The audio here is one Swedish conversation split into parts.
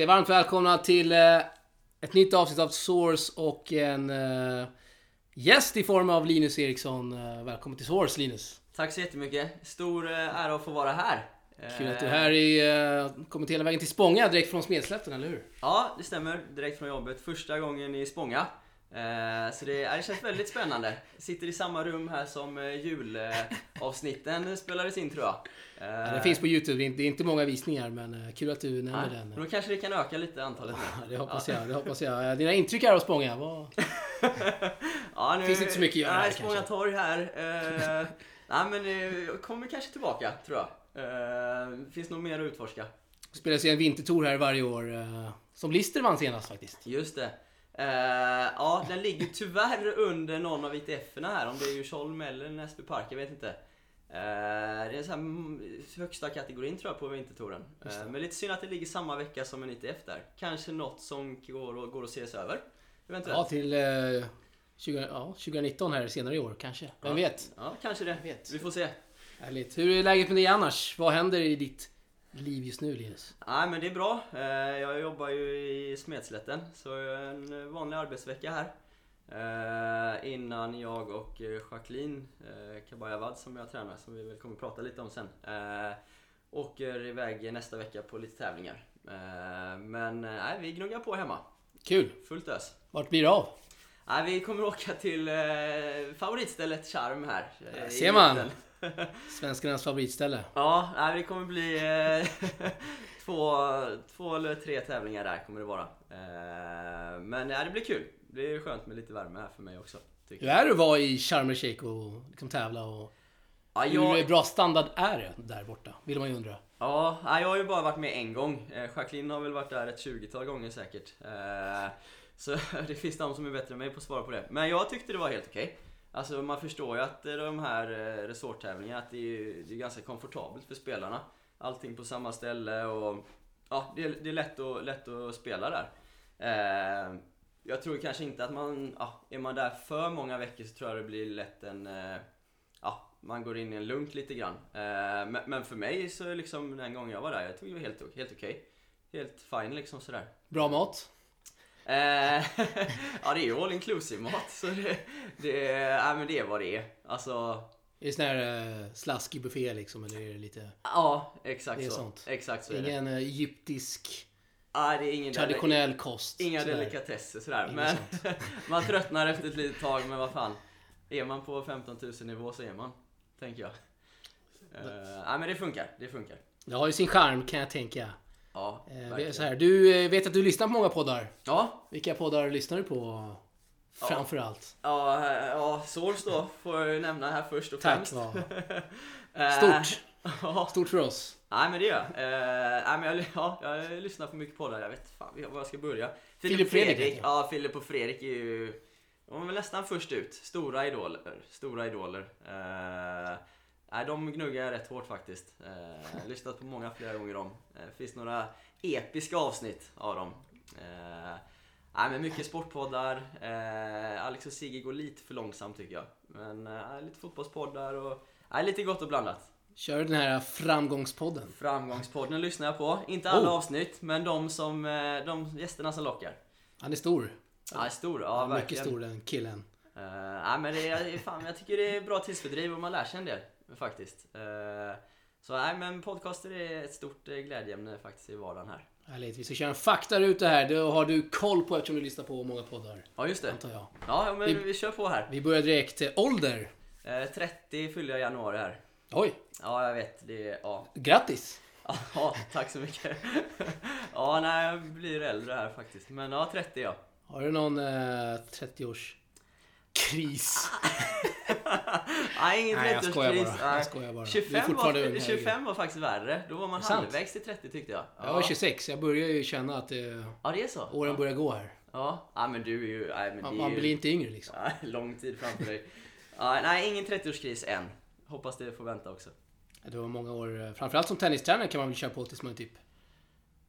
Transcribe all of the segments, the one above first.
säga varmt välkomna till eh, ett nytt avsnitt av Source och en eh, gäst i form av Linus Eriksson. Eh, välkommen till Source Linus. Tack så jättemycket. Stor ära att få vara här. Kul att du är här i, kommit hela vägen till Spånga direkt från Smedslätten, eller hur? Ja, det stämmer. Direkt från jobbet. Första gången i Spånga. Eh, Så det, det känns väldigt spännande. Sitter i samma rum här som eh, julavsnitten spelades in tror jag. Eh, Ja, den finns på Youtube, det är inte- det många visningar men eh, kul att du nämner ja, den. Då kanske det kan öka lite antalet. Ja, det hoppas jag, det hoppas jag. Eh, Dina intryck här av Spånga, vad... Ja, nu, Finns inte så mycket att göra här, Nej, Spånga kanske. torg här. Eh, nej, men eh, jag kommer kanske tillbaka tror jag. Eh, finns nog mer att utforska. Spelas ju en vintertour här varje år. eh, Som Lister vann senast faktiskt. Just det. Eh, ja, den ligger tyvärr under någon av ITF-erna här. Om det är Djursholm eller Näsby Park, jag vet inte. Eh, det är så här högsta kategorin tror jag på vintertouren. Eh, men lite synd att det ligger samma vecka som en ITF där. Kanske något som går, går att ses över. Eventuellt. Ja, till eh, 20, ja, 2019 här senare i år kanske. Vem Ja. vet? Ja, kanske det. vet. Vi får se. Härligt. Hur är läget med dig annars? Vad händer i ditt liv just nu Linus? Nej men det är bra. Eh, Jag jobbar ju i Smedslätten, så en vanlig arbetsvecka här. Eh, Innan jag och eh, Jacqueline eh, Kabayavad som jag tränar, som vi väl kommer att prata lite om sen, eh, åker iväg nästa vecka på lite tävlingar. Eh, Men nej, vi gnuggar på hemma. Kul! Fullt ös. Vart blir det av? Nej, vi kommer åka till favoritstället Charm här. ser man. Svenskarnas favoritställe. Ja, nej, det kommer bli eh, två, två eller tre tävlingar där kommer det vara. Eh, men ja, det blir kul. Det är skönt med lite värme här för mig också. Hur är det att vara i Sharm el Sheikh och liksom tävla? Och Ja, hur jag, bra standard är det där borta? Vill man ju undra. ja, nej, jag har ju bara varit med en gång. Eh, Jacqueline har väl varit där ett 20-tal gånger säkert. Så det finns de som är bättre än mig på att svara på det. Men jag tyckte det var helt okej. Alltså man förstår ju att eh, de här eh, resorttävlingarna, att det är, ju- det är ganska komfortabelt för spelarna. Allting på samma ställe och ja, det är, det är lätt, att, lätt att spela där. Eh, jag tror kanske inte att man, ja, är man där för många veckor så tror jag det blir lätt en, eh, ja, man går in i en lunk lite grann. Eh, men, men för mig så är liksom den gången jag var där, jag tyckte det var helt, helt okej. Helt fine liksom sådär. Bra mat? Eh, ja det är ju all inclusive mat så det, det, ja, men det är vad det är. Alltså, Är det sån här eh, slaskig buffé liksom? Eller är det lite... ja exakt Det är så. sånt. Exakt så är det. Ingen eh, egyptisk Ja, det är ingen traditionell kost? Inga sådär. delikatesser sådär. Inget Men man tröttnar efter ett litet tag, men vad fan. Är man på 15 000 nivå så är man. Tänker jag. Uh, nej men det funkar, det funkar. Det har ju sin charm kan jag tänka. Ja, Eh, verkligen. så här, du eh, vet att du lyssnar på många poddar. Ja, Vilka poddar lyssnar du på? Framförallt. ja, eh, ja, Source då får jag nämna här först och Tack. främst. Eh, stort. ja, Stort för oss. nej men det gör jag. Nej, men jag. Ja, jag lyssnar på mycket poddar, jag vet fan var jag ska börja. Filip Fredrik Fredrik, heter jag. ja Filip och Fredrik är ju de var väl nästan först ut. Stora idoler. Stora idoler. Eh, nej, de gnuggar jag rätt hårt faktiskt. Eh, lyssnat på många flera gånger om. Eh, finns några episka avsnitt av dem. Eh, nej, men mycket sportpoddar. Eh, Alex och Sigge går lite för långsamt tycker jag. Men eh, lite fotbollspoddar och nej, lite gott och blandat. Kör den här framgångspodden. Framgångspodden lyssnar jag på. Inte alla Oh. avsnitt, men de, som, eh, de gästerna som lockar. Han är stor. Är stor. Ja, Ja, mycket verkligen. stor den killen. Uh, nej, men det är, fan, jag tycker det är bra tidsfördriv och man lär sig en del faktiskt. Eh, så nej, men podcaster är ett stort eh, glädjeämne faktiskt i vardagen här. Härligt. Vi ska köra en faktaruta här. Det har du koll på eftersom du lyssnar på många poddar. Ja, just det. Antar jag. Ja, men Vi- vi, kör på här. Vi börjar direkt. Eh, Ålder. Eh, 30 fyller jag i januari här. Oj, Ja, jag vet. Det ja. grattis! ja, tack så mycket. ja, nej, jag blir äldre här faktiskt. Men ja, 30 ja. Har du någon eh, 30-års kris? Nej, ingen Nej, jag skojar 30-årskris. bara. Jag skojar bara. Du är 25 fortfarande ung, var, herregud. 25 var faktiskt värre. Då var man det halvvägs till 30 tyckte jag. Jag var 26, jag börjar ju känna att eh, Ja, det är så? åren ja. börjar gå här. Ja, ja men du är ju... Nej, men Man, det är man ju... blir inte yngre liksom. Ja, lång tid framför dig. Ja, nej, ingen 30-årskris än. Hoppas det får vänta också. Det var många år, eh, framförallt som tennistränare kan man väl köra på tills man är typ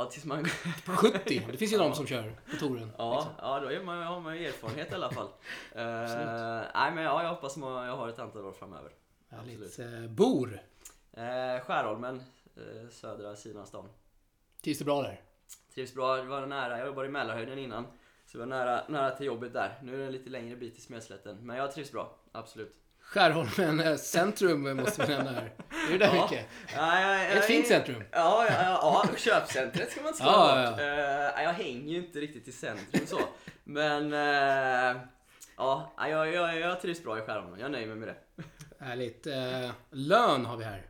Ja, tills man... 70. Det finns ju de som kör på touren. Ja, liksom. ja då är man, har man ju erfarenhet i alla fall. Absolut. nej, men ja, jag hoppas man, jag har ett antal år framöver. Härligt. Eh, bor. Eh, Skärholmen, eh, södra sidan av stan. Trivs du bra där? Trivs bra, det var nära. Jag jobbade i Mälarhöjden innan. Så det var nära, nära till jobbet där. Nu är det en lite längre bit till Smedslätten. Men jag trivs bra, absolut. Skärholmen eh, centrum måste vi nämna här. Är det där Ja. mycket? Ja, jag, Ett fint centrum. Ja, ja, ja, ja köpcentret ska man inte Ja, slå ja, bort. Eh, jag hänger ju inte riktigt i centrum så. Men eh, ja, jag, jag, jag trivs bra i Skärholmen. Jag nöjer mig med det. Härligt. Lön har vi här.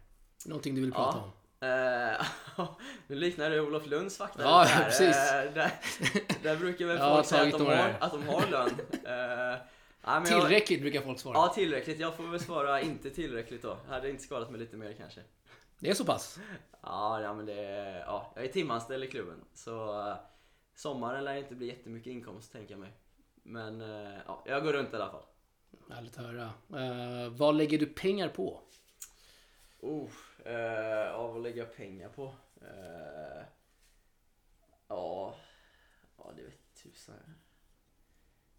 Någonting du vill prata Ja. om? Nu liknar det Olof Lunds vakter. Ja, där. precis. Där, där brukar väl folk säga att de, har, att de har lön. Nej, men jag- Tillräckligt brukar folk svara. Ja, tillräckligt. Jag får väl svara inte tillräckligt då. Hade inte skadat mig lite mer kanske. Det är så pass? Ja, ja men det är, ja, jag är timanställd i klubben. Så eh, sommaren lär inte bli jättemycket inkomst tänker jag mig. Men eh, ja, jag går runt i alla fall. Härligt att höra. Eh, vad lägger du pengar på? Oh, eh, ja, vad lägger jag pengar på? Eh, ja, ja, det vet tusan.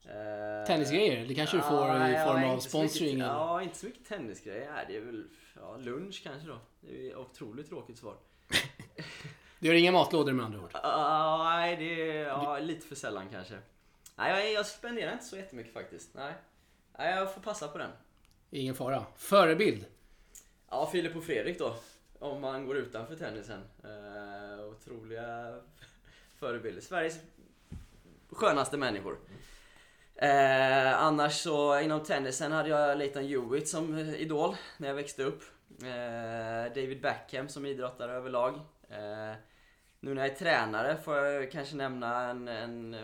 Eh, Tennisgrejer? Det kanske du får ja, i form av mycket- sponsring? eller? Ja, inte så mycket tennisgrejer. Det är väl ja, lunch kanske då. Det är ju otroligt tråkigt svar. Du har inga matlådor med andra ord? Ah, nej, det är ja, lite för sällan kanske. Nej, jag, jag spenderar inte så jättemycket faktiskt. Nej. nej, jag får passa på den. Ingen fara. Förebild? Ja, Filip och Fredrik då. Om man går utanför tennisen. Eh, otroliga förebilder. Sveriges skönaste människor. Eh, annars så inom tennisen hade jag Leighton Hewitt som eh, idol när jag växte upp. Eh, David Beckham som idrottare överlag. Eh, nu när jag är tränare får jag kanske nämna en, en eh,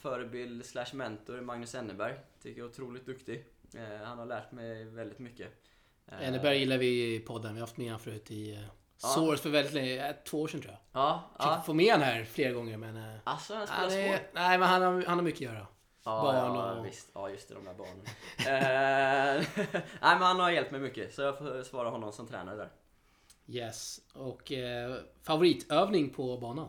förebild slash mentor, Magnus Enneberg. Tycker jag är otroligt duktig. Eh, han har lärt mig väldigt mycket. Enneberg gillar vi i podden. Vi har haft med honom förut i Ja. Source för väldigt länge. Två år sedan tror jag. Ja, Försökte ja. få med honom här flera gånger men... Alltså han spelar han är, svårt. nej men han har, han har mycket att göra. Ja, barn ja, och- visst. Ja, just det, de där barnen. Eh, Nej, men han har hjälpt mig mycket, så jag får svara honom som tränare där. Yes. Och eh, favoritövning på banan?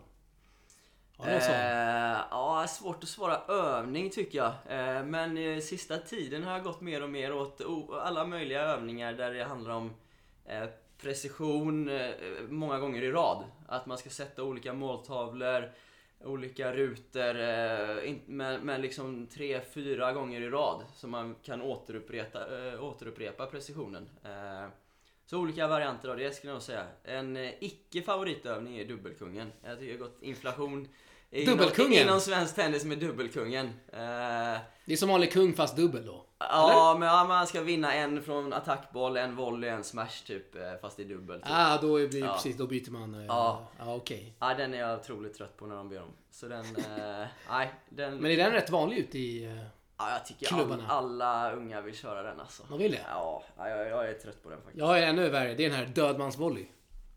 Sån? Eh, ja, svårt att svara övning tycker jag. Eh, men eh, sista tiden har jag gått mer och mer åt alla möjliga övningar där det handlar om eh, precision eh, många gånger i rad. Att man ska sätta olika måltavlor, olika rutor, eh, med, med liksom tre, fyra gånger i rad. Så man kan återupprepa, eh, återupprepa precisionen. Eh, så olika varianter av det skulle jag nog säga. En icke favoritövning är dubbelkungen. Jag tycker det har gått inflation Dubbelkungen? inom svensk tennis med dubbelkungen. Eh, Det är som vanlig kung fast dubbel då. ja, men ja, man ska vinna en från attackboll, en volley, en smash typ. eh, Fast är dubbel. Typ. Ah, då blir Ja. precis, då byter man. eh, Ja. ja okej. Ja, den är jag otroligt trött på när de ber om. Så den, eh, nej, den... Men är den rätt vanlig ute i... eh, ja, jag tycker klubbarna? all, alla unga vill köra den alltså. Man vill det? Ja, ja, jag, jag är trött på den faktiskt. Jag är ännu värre. Det är den här dödmansvolley.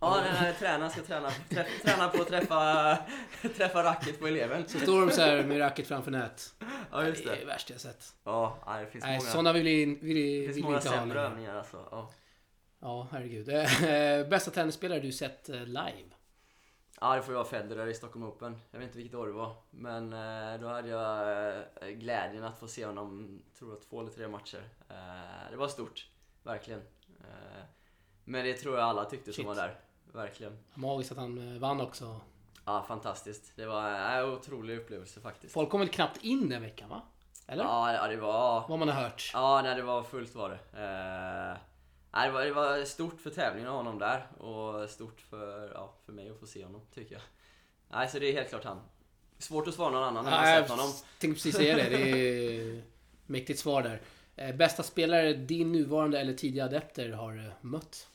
Ja, den här tränaren ska träna, träff, träna på att träffa, träffa racket på eleven. Så står de så här med racket framför nät. Ja, just Det är det. det värsta jag sett. Ja, det finns Nej, många, sådana vill vi, vill, det vill finns vi många inte ha sämre övningar alltså. Ja. Ja, herregud. Eh, Bästa tennisspelare du sett eh, live? Ja, det får ju vara Federer i Stockholm Open. Jag vet inte vilket år det var. Men eh, då hade jag glädjen att få se honom, tror jag, två eller tre matcher. Det var stort, verkligen. Men det tror jag alla tyckte som Shit. var där. Verkligen. Magiskt att han eh, vann också. Ja, fantastiskt. Det var eh, en otrolig upplevelse faktiskt. Folk kom väl knappt in den veckan va? Eller? Ja, det var... Vad man har hört. Ja, nej, det var fullt var det. Eh, nej, det, var, det var stort för tävlingen ha honom där och stort för, ja, för mig att få se honom, tycker jag. Nej, så det är helt klart han. Svårt att svara någon annan när man sett honom. jag tänkte precis säga det. Det är mäktigt svar där. Eh, Bästa spelare din nuvarande eller tidiga adepter har mött?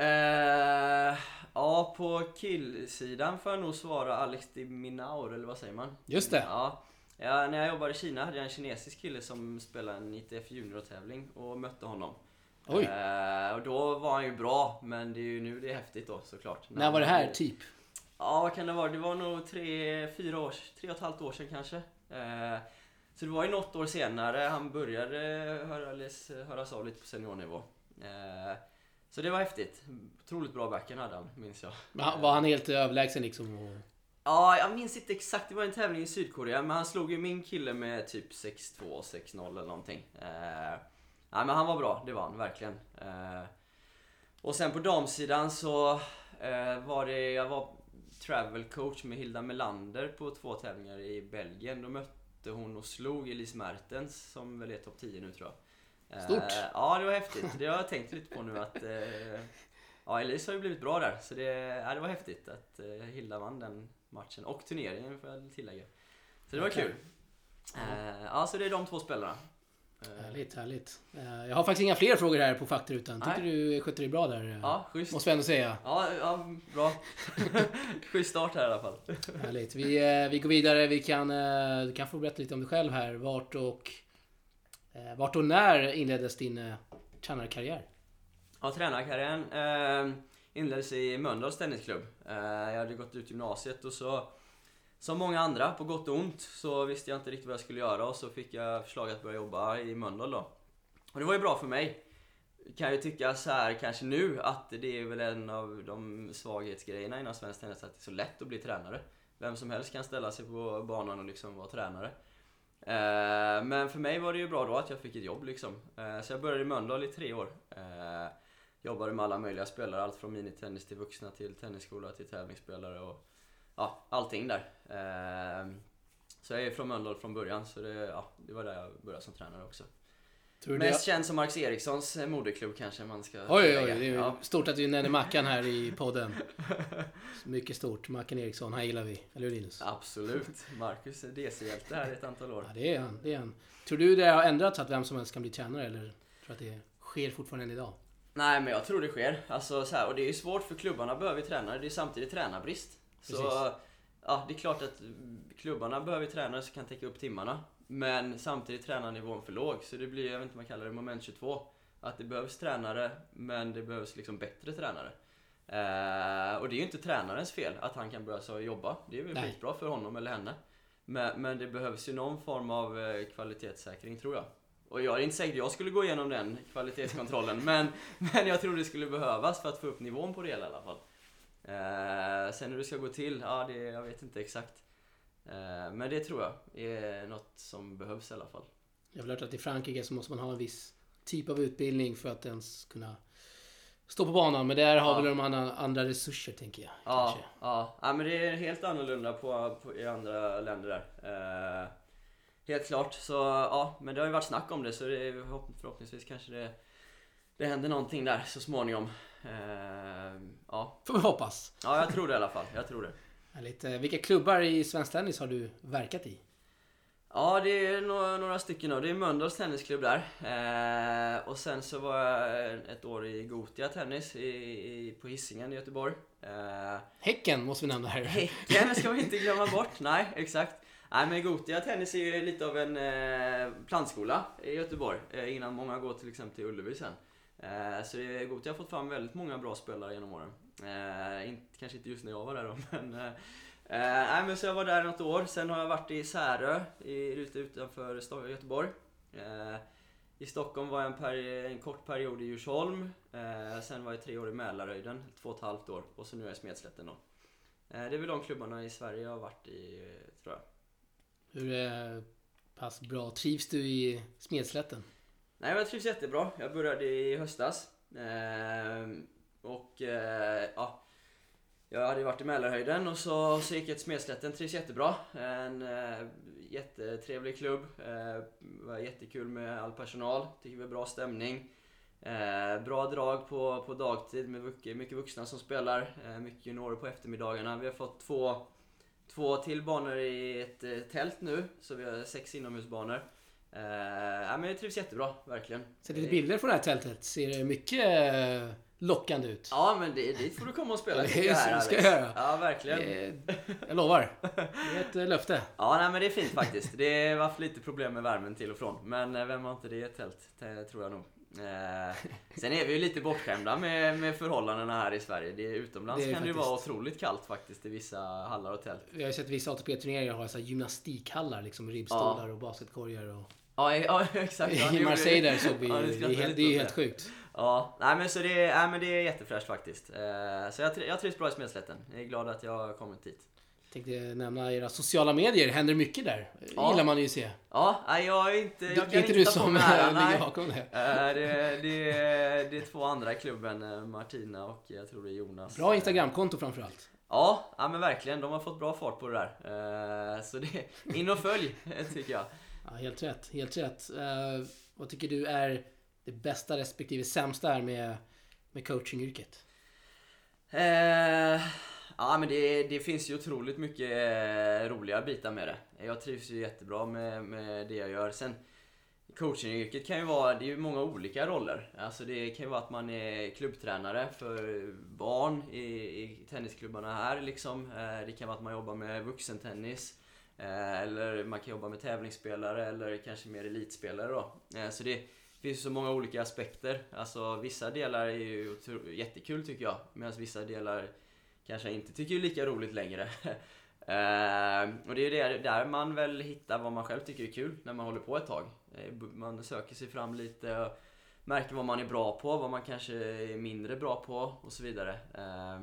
Eh, ja, på killsidan får jag nog svara Alex de Minaur, eller vad säger man? Just det. Ja. ja, när jag jobbade i Kina hade jag en kinesisk kille som spelade en ITF Junior-tävling och mötte honom. Oj. Eh, och då var han ju bra, men det är ju nu det är häftigt då såklart. När var det här typ? Ja, vad kan det vara? Det var nog tre, fyra år, tre och ett halvt år sedan kanske. Eh, så det var ju något år senare han började höras, höras av lite på seniornivå. Eh, så det var häftigt. Otroligt bra backhand hade han, minns jag. Men Var han helt överlägsen liksom? Ja, jag minns inte exakt. Det var en tävling i Sydkorea, men han slog ju min kille med typ 6-2, 6-0 eller någonting. Eh, nej, men han var bra, det var han verkligen. Eh, och sen på damsidan så eh, var det, jag var travel coach med Hilda Melander på två tävlingar i Belgien. Då mötte hon och slog Elise Mertens som väl är topp 10 nu tror jag. Eh, Stort. ja, det var häftigt. Det har jag tänkt lite på nu att eh, Ja, Elise har ju blivit bra där. Så det, ja, det var häftigt att eh, Hilda vann den matchen. Och turneringen får jag tillägga. Så det var Okej. kul. Eh, ja, så det är de två spelarna. Eh, Härligt, härligt. Eh, Jag har faktiskt inga fler frågor här på faktarutan. Tycker du skötte dig bra där? eh, Ja, schysst. Måste vi ändå säga. Ja, ja bra. Schysst start här i alla fall. Härligt. Vi, eh, vi går vidare. Vi kan, eh, du kan få berätta lite om dig själv här. Vart och, eh, Eh, vart och när inleddes din eh, tränarkarriär? Ja, tränarkarriären eh, inleddes i Mölndals tennisklubb. Eh, jag hade gått ut gymnasiet och så som många andra, på gott och ont, så visste jag inte riktigt vad jag skulle göra och så fick jag förslag att börja jobba i Mölndal då. Och det var ju bra för mig. Kan ju tycka så här kanske nu att det är väl en av de svaghetsgrejerna inom svensk tennis att det är så lätt att bli tränare. Vem som helst kan ställa sig på banan och liksom vara tränare. Eh, Men för mig var det ju bra då att jag fick ett jobb liksom. Eh, Så jag började i Mölndal i tre år. Eh, Jobbade med alla möjliga spelare, allt från minitennis till vuxna till tennisskola till tävlingsspelare och ja, allting där. Eh, så jag är från Mölndal från början, så det, ja, det var där jag började som tränare också. Tror Mest känd som Marcus Erikssons eh, moderklubb kanske man ska Oj, oj, oj. Ja. stort att du nämner Mackan här i podden. Mycket stort. Mackan Eriksson, han gillar vi. Eller hur Linus? Absolut. Marcus är DC-hjälte här ett antal år. Ja, det är han. Det är han. Tror du det har ändrats att vem som helst kan bli tränare eller tror du att det sker fortfarande än idag? Nej men jag tror det sker. Alltså, så här, och det är ju svårt för klubbarna behöver tränare. Det är samtidigt tränarbrist. Så ja, det är klart att klubbarna behöver tränare som kan täcka upp timmarna. Men samtidigt tränarnivån för låg. Så det blir, jag vet inte vad man kallar det, moment 22. Att det behövs tränare, men det behövs liksom bättre tränare. Eh, och det är ju inte tränarens fel att han kan börja så jobba. Det är väl Nej. skitbra för honom eller henne. Men, men det behövs ju någon form av eh, kvalitetssäkring tror jag. Och jag är inte säker att jag skulle gå igenom den kvalitetskontrollen, men, men jag tror det skulle behövas för att få upp nivån på det hela i alla fall. Eh, sen hur det ska gå till, ja det, jag vet inte exakt. Eh, men det tror jag är något som behövs i alla fall. Jag har hört att i Frankrike så måste man ha en viss typ av utbildning för att ens kunna stå på banan. Men där har Ja. väl de andra, resurser tänker jag. Ja, Kanske. ja. ja men det är helt annorlunda på, på, i andra länder där. Eh, helt klart. Så ja, men det har ju varit snack om det så det är, förhopp- förhoppningsvis kanske det, det händer någonting där så småningom. Eh, ja. Får vi hoppas. ja, jag tror det i alla fall. Jag tror det. Härligt. Eh, Vilka klubbar i svensk tennis har du verkat i? Ja, det är några, några stycken då. Det är Mölndals tennisklubb där. Eh, och sen så var jag ett år i Gotia Tennis i, i, på Hisingen i Göteborg. Eh, Häcken måste vi nämna här. Häcken ska vi inte glömma bort. Nej, exakt. Nej men Gotia Tennis är ju lite av en eh, plantskola i Göteborg. Eh, innan många går till exempel till Ullevi sen. Eh, så det, Gotia har fått fram väldigt många bra spelare genom åren. Eh, inte, kanske inte just när jag var där då, men... Eh, eh, nej men så jag var där något år. Sen har jag varit i Särö, i, ute utanför Sto- Göteborg. Eh, I Stockholm var jag en, peri- en kort period i Djursholm. Eh, sen var jag tre år i Mälarhöjden, två och ett halvt år. Och så nu är jag i Smedslätten då. Eh, Det är väl de klubbarna i Sverige jag har varit i, tror jag. Hur pass bra trivs du i Smedslätten? Nej, jag trivs jättebra. Jag började i höstas. Och eh, ja, jag hade varit i Mälarhöjden och så, så gick jag till Smedslätten. Trivs jättebra. En eh, jättetrevlig klubb. Eh, var jättekul med all personal. Tycker vi har bra stämning. Eh, bra drag på, på dagtid med mycket, vuxna som spelar. Eh, mycket juniorer på eftermiddagarna. Vi har fått två, två till banor i ett eh, tält nu. Så vi har sex inomhusbanor. Eh, ja, men jag trivs jättebra, verkligen. Sett lite bilder från det här tältet. Ser det mycket eh, lockande ut. Ja, men det, dit får du komma och spela Ja, det jag här, ska jag göra. Ja, verkligen. Eh, Jag lovar. Det är ett eh, löfte. Ja, nej, men det är fint faktiskt. Det har haft lite problem med värmen till och från. Men eh, vem har inte det i ett tält? Det tror jag nog. Eh, sen är vi ju lite bortskämda med, med förhållandena här i Sverige. Det, utomlands Det är kan det ju faktiskt- vara otroligt kallt faktiskt i vissa hallar och tält. Vi har sett vissa ATP-turneringar ha så gymnastikhallar, liksom ribbstolar och basketkorgar. Och... Ja, ja exakt. Ja, I Marseille där såg vi Ja, det. Det är det är helt sjukt. Ja, nej men så det, är- nej, men det är jättefräscht faktiskt. Eh, så jag, jag trivs bra i Smedslätten. Jag är glad att jag har kommit dit. Tänkte nämna era sociala medier. Händer mycket där? Ja. gillar man ju se. Ja, nej, jag är inte... Jag Det kan inte du som ligger bakom det. Eh, det, det, det är två andra i klubben, eh, Martina och jag tror det är Jonas. Bra Instagramkonto framförallt. Ja, ja men verkligen. De har fått bra fart på det där. Eh, så det, in och följ, tycker jag. Ja, helt rätt. Helt rätt. Vad tycker du är det bästa respektive sämsta är med, med coachingyrket? Eh, ja, men det, det finns ju otroligt mycket eh, roliga bitar med det. Jag trivs ju jättebra med, med det jag gör. Sen Coachingyrket kan ju vara, det är ju många olika roller. Alltså det kan ju vara att man är klubbtränare för barn i, i tennisklubbarna här liksom. Eh, det kan vara att man jobbar med vuxentennis. Eh, eller man kan jobba med tävlingsspelare eller kanske mer elitspelare då. Så det finns så många olika aspekter. Alltså vissa delar är ju jättekul tycker jag. Medan vissa delar kanske jag inte tycker är lika roligt längre. Eh, och det är ju där man väl hittar vad man själv tycker är kul när man håller på ett tag. Eh, man söker sig fram lite och märker vad man är bra på, vad man kanske är mindre bra på och så vidare. Eh,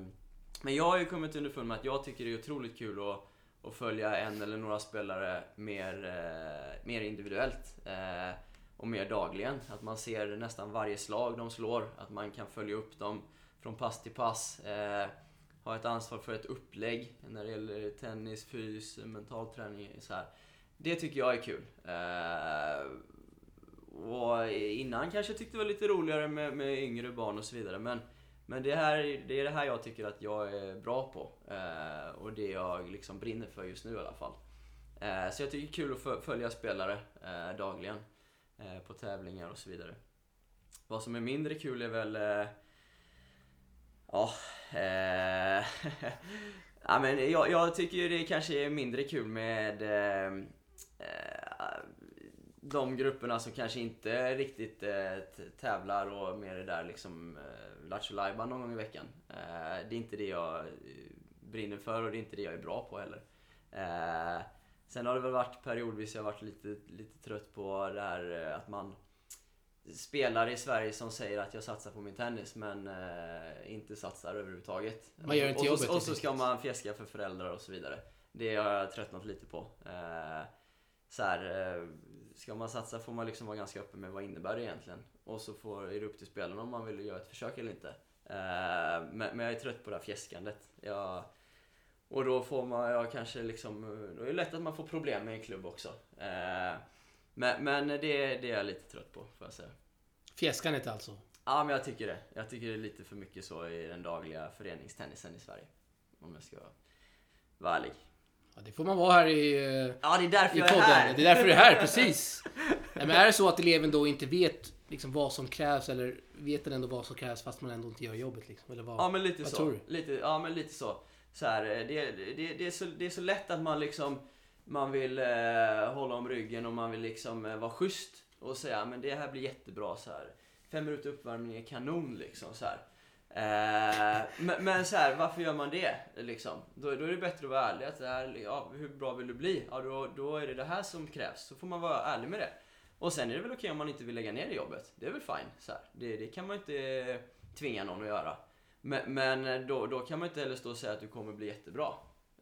men jag har ju kommit underfund med att jag tycker det är otroligt kul att, att följa en eller några spelare mer, mer individuellt och mer dagligen. Att man ser nästan varje slag de slår, att man kan följa upp dem från pass till pass. Eh, ha ett ansvar för ett upplägg när det gäller tennis, fys, mental träning. Så här. Det tycker jag är kul. Eh, och innan kanske jag tyckte det var lite roligare med, med yngre barn och så vidare. Men, men det, här, det är det här jag tycker att jag är bra på. Eh, och det jag liksom brinner för just nu i alla fall. Eh, så jag tycker det är kul att följa spelare eh, dagligen. Eh, på tävlingar och så vidare. Vad som är mindre kul är väl... Eh, ja... Eh, ja men jag, jag tycker det kanske är mindre kul med Eh, de grupperna som kanske inte riktigt eh, tävlar och mer det där liksom eh, Lattjo någon gång i veckan. Eh, det är inte det jag brinner för och det är inte det jag är bra på heller. Eh, sen har det väl varit periodvis jag har varit lite, lite trött på det här att man spelare i Sverige som säger att jag satsar på min tennis men eh, inte satsar överhuvudtaget. Man gör inte och, jobbet. Och, och så ska man fjäska för föräldrar och så vidare. Det har jag tröttnat lite på. Eh, så här, eh, ska man satsa får man liksom vara ganska öppen med vad innebär det egentligen. Och så får, är det upp till spelarna om man vill göra ett försök eller inte. Eh, men, jag är trött på det här fjäskandet. Jag, och då får man ja, kanske liksom, då är det lätt att man får problem med en klubb också. Eh, men, men det, det är jag lite trött på, får jag säga. Fjäskandet alltså? Ja, men jag tycker det. Jag tycker det är lite för mycket så i den dagliga föreningstennisen i Sverige. Om jag ska vara ärlig. Ja, det får man vara här i Ja, det är därför jag är här. Det är därför du är här, precis. men är det så att eleven då inte vet liksom, vad som krävs eller vet den ändå vad som krävs fast man ändå inte gör jobbet? Liksom? Eller vad, ja, men lite vad så. Tror du? Lite, ja, men lite så så här, eh, det, det, det, är så. Det är så lätt att man liksom man vill eh, hålla om ryggen och man vill liksom eh, vara schysst och säga men det här blir jättebra så här. Fem minuter uppvärmning är kanon liksom så här. Eh, men, men så här, varför gör man det? Liksom? Då, då är det bättre att vara ärlig. Att det här, ja, hur bra vill du bli? Ja, då, då är det det här som krävs. Så får man vara ärlig med det. Och sen är det väl okej om man inte vill lägga ner det jobbet. Det är väl fine. Så här. Det, det kan man inte eh, tvinga någon att göra. Men, men då, då kan man inte heller stå och säga att du kommer bli jättebra.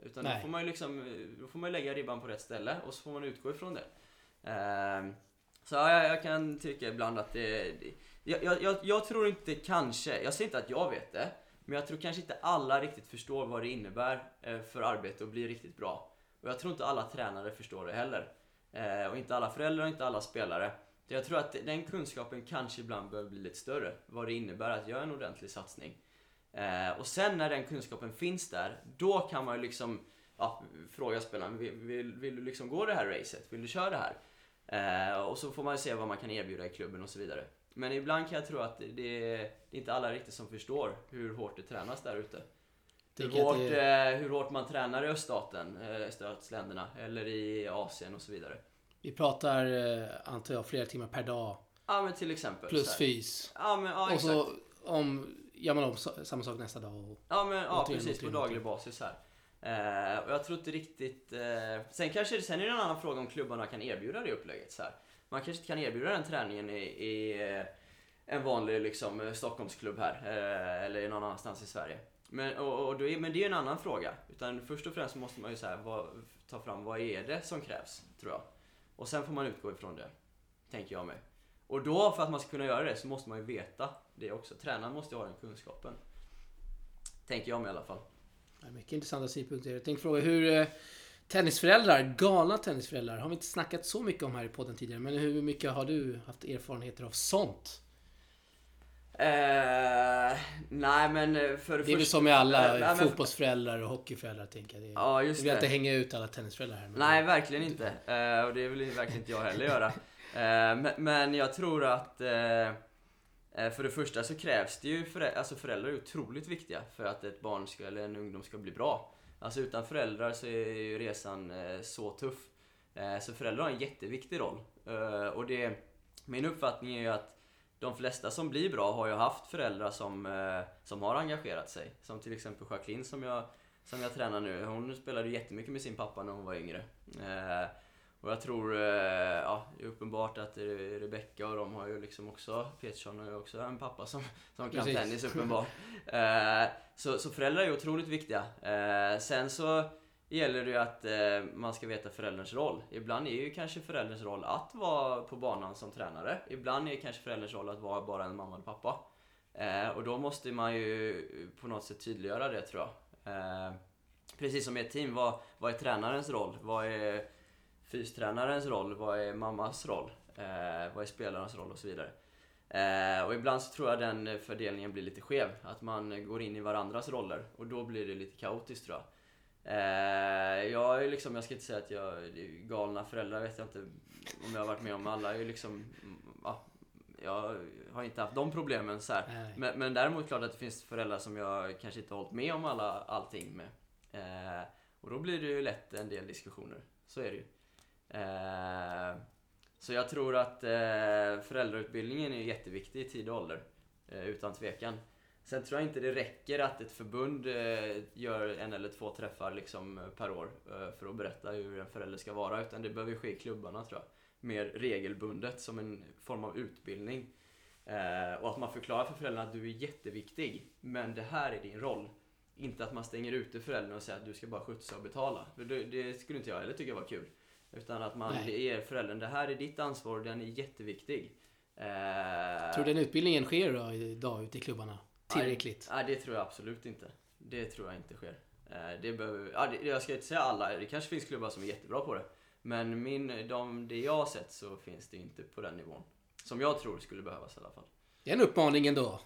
Utan då får man ju liksom, då får man lägga ribban på rätt ställe och så får man utgå ifrån det. Uh, så ja, jag kan tycka ibland att det, det jag, jag, jag, tror inte kanske, jag säger inte att jag vet det, men jag tror kanske inte alla riktigt förstår vad det innebär eh, för arbete att bli riktigt bra. Och jag tror inte alla tränare förstår det heller. Eh, och inte alla föräldrar och inte alla spelare. Jag tror att den kunskapen kanske ibland behöver bli lite större. Vad det innebär att göra en ordentlig satsning. Eh, och sen när den kunskapen finns där, då kan man ju liksom ja, fråga spelaren, vill, vill, vill, du liksom gå det här racet? Vill du köra det här? och så får man se vad man kan erbjuda i klubben och så vidare. Men ibland kan jag tro att det, det är inte alla riktigt som förstår hur hårt det tränas där ute. Hur hårt, det... eh, hur hårt man tränar i öststaten, eh, öststatsländerna, eller i Asien och så vidare. Vi pratar, eh, antar jag, flera timmar per dag. Ja men till exempel. Plus fys. Ja men ja, Och så om, gör man om samma sak nästa dag. Och, ja men ja, precis, på daglig basis här. Eh, och jag tror inte riktigt... Eh, sen kanske sen är det en annan fråga om klubbarna kan erbjuda det upplägget. Så här. Man kanske inte kan erbjuda den träningen i, i eh, en vanlig liksom, eh, Stockholmsklubb här eh, eller någon annanstans i Sverige. Men, och, och är, men det är en annan fråga. Utan först och främst måste man ju så här, vad, ta fram vad är det som krävs, tror jag. Och sen får man utgå ifrån det, tänker jag mig. Och då, för att man ska kunna göra det, så måste man ju veta det också. Tränaren måste ju ha den kunskapen. Tänker jag mig i alla fall. Ja, Mycket intressanta synpunkter. Jag tänkte fråga hur eh, tennisföräldrar, galna tennisföräldrar, har vi inte snackat så mycket om här i podden tidigare. Men hur mycket har du haft erfarenheter av sånt? Eh, nej men eh, för Det är väl som med alla men- fotbollsföräldrar och hockeyföräldrar tänker jag. Det är, Ja, jag just vill det. inte hänga ut alla tennisföräldrar här. Nej, verkligen inte. Eh, och det vill verkligen inte jag heller göra. Eh, men, men jag tror att eh, eh, för det första så krävs det ju föräldrar, alltså föräldrar är otroligt viktiga för att ett barn ska, eller en ungdom ska bli bra. Alltså utan föräldrar så är ju resan så tuff. Så föräldrar har en jätteviktig roll. Och det, min uppfattning är ju att de flesta som blir bra har ju haft föräldrar som, som har engagerat sig. Som till exempel Jacqueline som jag, som jag tränar nu. Hon spelade ju jättemycket med sin pappa när hon var yngre. Och jag tror, eh, ja, det är uppenbart att Re- Rebecca och de har ju liksom också, Petersson har ju också en pappa som, som kan Precis. tennis uppenbart. Eh, så, så föräldrar är otroligt viktiga. Eh, sen så gäller det ju att man ska veta förälderns roll. Ibland är ju kanske förälderns roll att vara på banan som tränare. Ibland är kanske förälderns roll att vara bara en mamma och pappa. Och då måste man ju på något sätt tydliggöra det tror jag. Precis som i ett team, vad, vad är tränarens roll? Vad är fystränarens roll? Vad är mammas roll? Eh, vad är spelarnas roll? Och så vidare. Eh, och ibland så tror jag den fördelningen blir lite skev. Att man går in i varandras roller och då blir det lite kaotiskt tror jag. Eh, jag är liksom, jag ska inte säga att jag är galna föräldrar vet jag inte om jag har varit med om. Alla är ju liksom, ja, jag har inte haft de problemen så. Men, men däremot klart att det finns föräldrar som jag kanske inte har hållit med om alla, allting med. Eh, och då blir det ju lätt en del diskussioner. Så är det ju. Eh, så jag tror att eh, föräldrautbildningen är jätteviktig i tidig ålder. Eh, utan tvekan. Sen tror jag inte det räcker att ett förbund eh, gör en eller två träffar liksom, per år eh, för att berätta hur en förälder ska vara. Utan det behöver ske i klubbarna tror jag. Mer regelbundet som en form av utbildning. Eh, och att man förklarar för föräldrarna att du är jätteviktig, men det här är din roll. Inte att man stänger ute föräldrarna och säger att du ska bara skjutsa och betala. Det, det skulle inte jag heller tycka var kul. Utan att man Nej. ger föräldern, det här är ditt ansvar och den är jätteviktig. Eh, Tror du den utbildningen sker då idag ute i klubbarna? Tillräckligt? Nej, det tror jag absolut inte. Det tror jag inte sker. Eh, Det behöver, ja, det, jag ska inte säga alla, det kanske finns klubbar som är jättebra på det. Men min, de, det jag har sett så finns det inte på den nivån. Som jag tror skulle behövas i alla fall. Det är en uppmaning ändå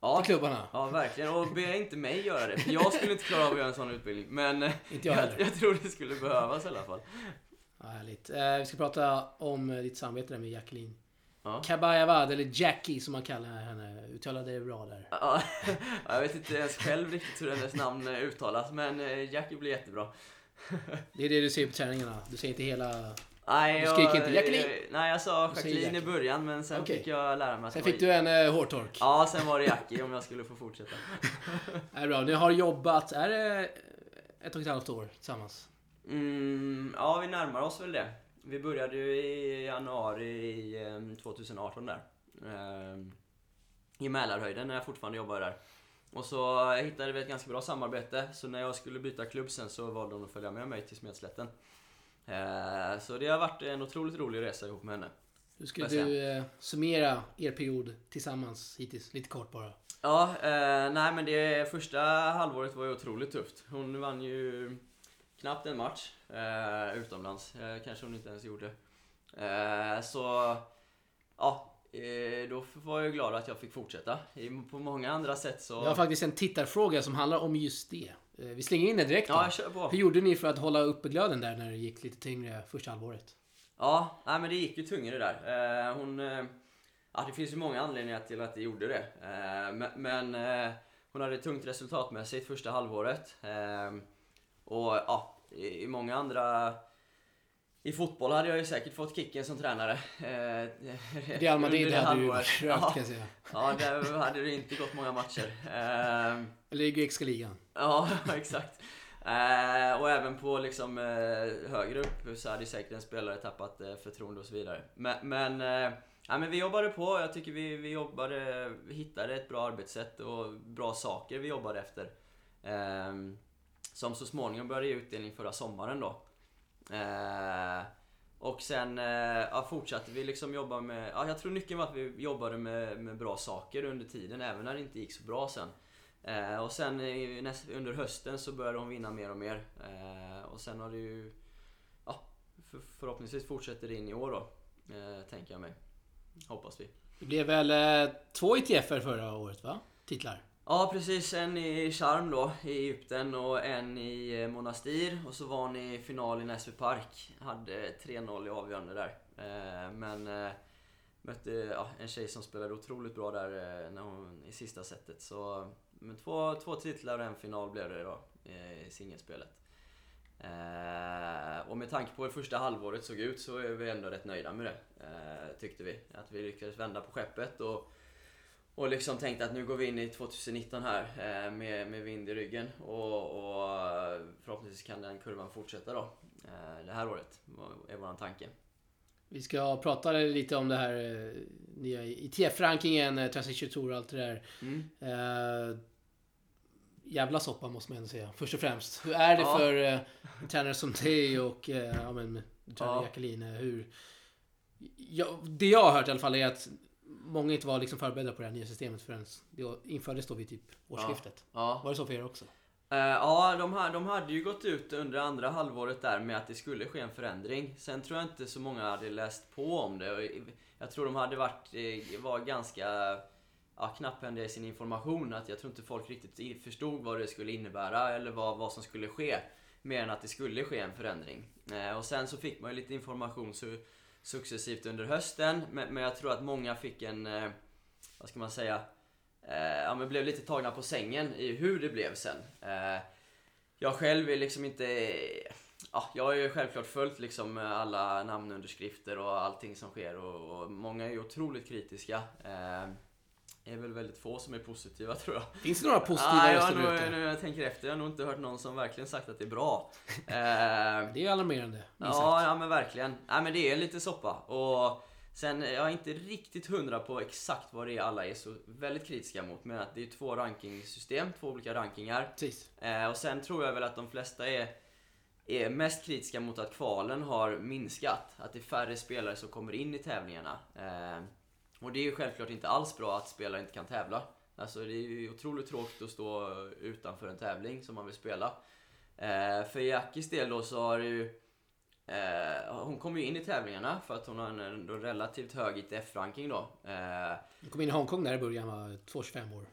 Ja, till klubbarna. ja verkligen. Och be inte mig göra det. För jag skulle inte klara av att göra en sån utbildning. Men Inte jag jag, jag tror det skulle behövas i alla fall. Ja, härligt. Eh, vi ska prata om eh, ditt samarbete där med Jacqueline. Ja. Kabayavad, eller Jackie som man kallar henne. Uttalade det bra där. Ja, jag vet inte ens själv riktigt hur hennes namn eh, uttalas. Men eh, Jackie blir jättebra. Det är det du säger på träningarna. Du säger inte hela... Nej, Du skriker inte, "Jacqueline!" Nej, jag sa Jacqueline i början men sen Okej. fick jag lära mig att Sen det fick du en eh, hårtork. Ja, sen var det Jackie om jag skulle få fortsätta. Är bra. Ni har jobbat, är det ett och ett halvt år tillsammans? Mm, ja, vi närmar oss väl det. Vi började ju i januari i, eh, 2018 där. Eh, I Mälarhöjden när jag fortfarande jobbar där. Och så hittade vi ett ganska bra samarbete, så när jag skulle byta klubb sen så valde hon att följa med mig till Smedslätten. Eh, Så det har varit en otroligt rolig resa ihop med henne. Hur skulle du eh, summera er period tillsammans hittills? Lite kort bara. Ja, eh, nej men det första halvåret var ju otroligt tufft. Hon vann ju knappt en match eh, utomlands. Eh, kanske hon inte ens gjorde. Eh, så, ja. Eh, då var jag glad att jag fick fortsätta. På många andra sätt så... Jag har faktiskt en tittarfråga som handlar om just det. Eh, Vi slänger in det direkt då. Ja, jag kör på. Hur gjorde ni för att hålla uppe glöden där när det gick lite tyngre första halvåret? Ja, nej, men det gick ju tyngre där. Eh, hon, ja, det finns ju många anledningar till att det gjorde det. Men hon hade tungt resultatmässigt första halvåret. Och ja, i, många andra... I fotboll hade jag ju säkert fått kicken som tränare. Eh, Real Madrid hade du halvåret. rökt Ja, kan jag säga. ja, där hade det inte gått många matcher. Eh, Eller i grekiska ligan. Ja, exakt. Eh, och även på liksom, eh, högre upp så hade säkert en spelare tappat förtroende och så vidare. Men, men, ja, men vi jobbade på. Jag tycker vi, vi jobbade, vi hittade ett bra arbetssätt och bra saker vi jobbade efter. Som så småningom började ge utdelning förra sommaren då. Eh, och sen eh, ja, fortsatte vi liksom jobba med, ja, jag tror nyckeln var att vi jobbade med, med bra saker under tiden, även när det inte gick så bra sen. Eh, och sen näst, under hösten så började hon vinna mer och mer. Eh, och sen har det ju... Ja, för, förhoppningsvis fortsätter det in i år då. Eh, tänker jag mig. Hoppas vi. Det blev väl eh, två ITFer förra året va? Titlar. Ja precis, en i Charm då i Egypten och en i eh, Monastir. Och så var ni i final i Näsby Park. Hade 3-0 i avgörande där. Eh, men eh, mötte ja, en tjej som spelade otroligt bra där när hon, i sista setet. Så men två, två titlar och en final blev det då i singelspelet. Eh, och med tanke på hur första halvåret såg ut så är vi ändå rätt nöjda med det. Eh, tyckte vi. Att vi lyckades vända på skeppet och, och liksom tänkte att nu går vi in i 2019 här eh, med, med vind i ryggen. Och, och förhoppningsvis kan den kurvan fortsätta då. Eh, det här året, är våran tanke. Vi ska prata lite om det här eh, nya ITF-rankingen, eh, Transition Tour och allt det där. Mm. Eh, jävla soppa måste man ändå säga. Först och främst. Hur är det Ja. för eh, tränare som dig och eh, ja, men, tränare Ja. Jacqueline? Hur... Ja, det jag har hört i alla fall är att många inte var liksom förberedda på det här nya systemet förrän det infördes då vid typ årsskiftet. Ja. Var det så för er också? Eh, ja, de, ha- de hade ju gått ut under andra halvåret där med att det skulle ske en förändring. Sen tror jag inte så många hade läst på om det. Jag tror de hade varit, eh, var ganska ja, knapphändiga i sin information. Att jag tror inte folk riktigt förstod vad det skulle innebära eller vad, vad som skulle ske. Mer än att det skulle ske en förändring. Eh, och sen så fick man ju lite information su- successivt under hösten. Men, men jag tror att många fick en, eh, vad ska man säga, eh, ja, men blev lite tagna på sängen i hur det blev sen. Eh, jag själv är liksom inte... Ja, jag har ju självklart följt liksom alla namnunderskrifter och allting som sker och, och många är ju otroligt kritiska. Eh, det är väl väldigt få som är positiva tror jag. Finns det några positiva Ah, röster ute? nu jag tänker efter, jag har nog inte hört någon som verkligen sagt att det är bra. Eh, Det är alarmerande. Ja, ja men verkligen. Nej men det är lite soppa. Och sen, jag är inte riktigt hundra på exakt vad det är alla är så väldigt kritiska mot. Men att det är två rankingsystem, två olika rankingar. Precis. Eh, och sen tror jag väl att de flesta är, är mest kritiska mot att kvalen har minskat. Att det är färre spelare som kommer in i tävlingarna. Eh, och det är ju självklart inte alls bra att spelare inte kan tävla. Alltså det är ju otroligt tråkigt att stå utanför en tävling som man vill spela. Eh, för Jackis del då så har det ju Eh, hon kom ju in i tävlingarna för att hon har en ändå relativt hög ITF-ranking då. Eh, Jag kom in i Hongkong där i början, var 2-25 år.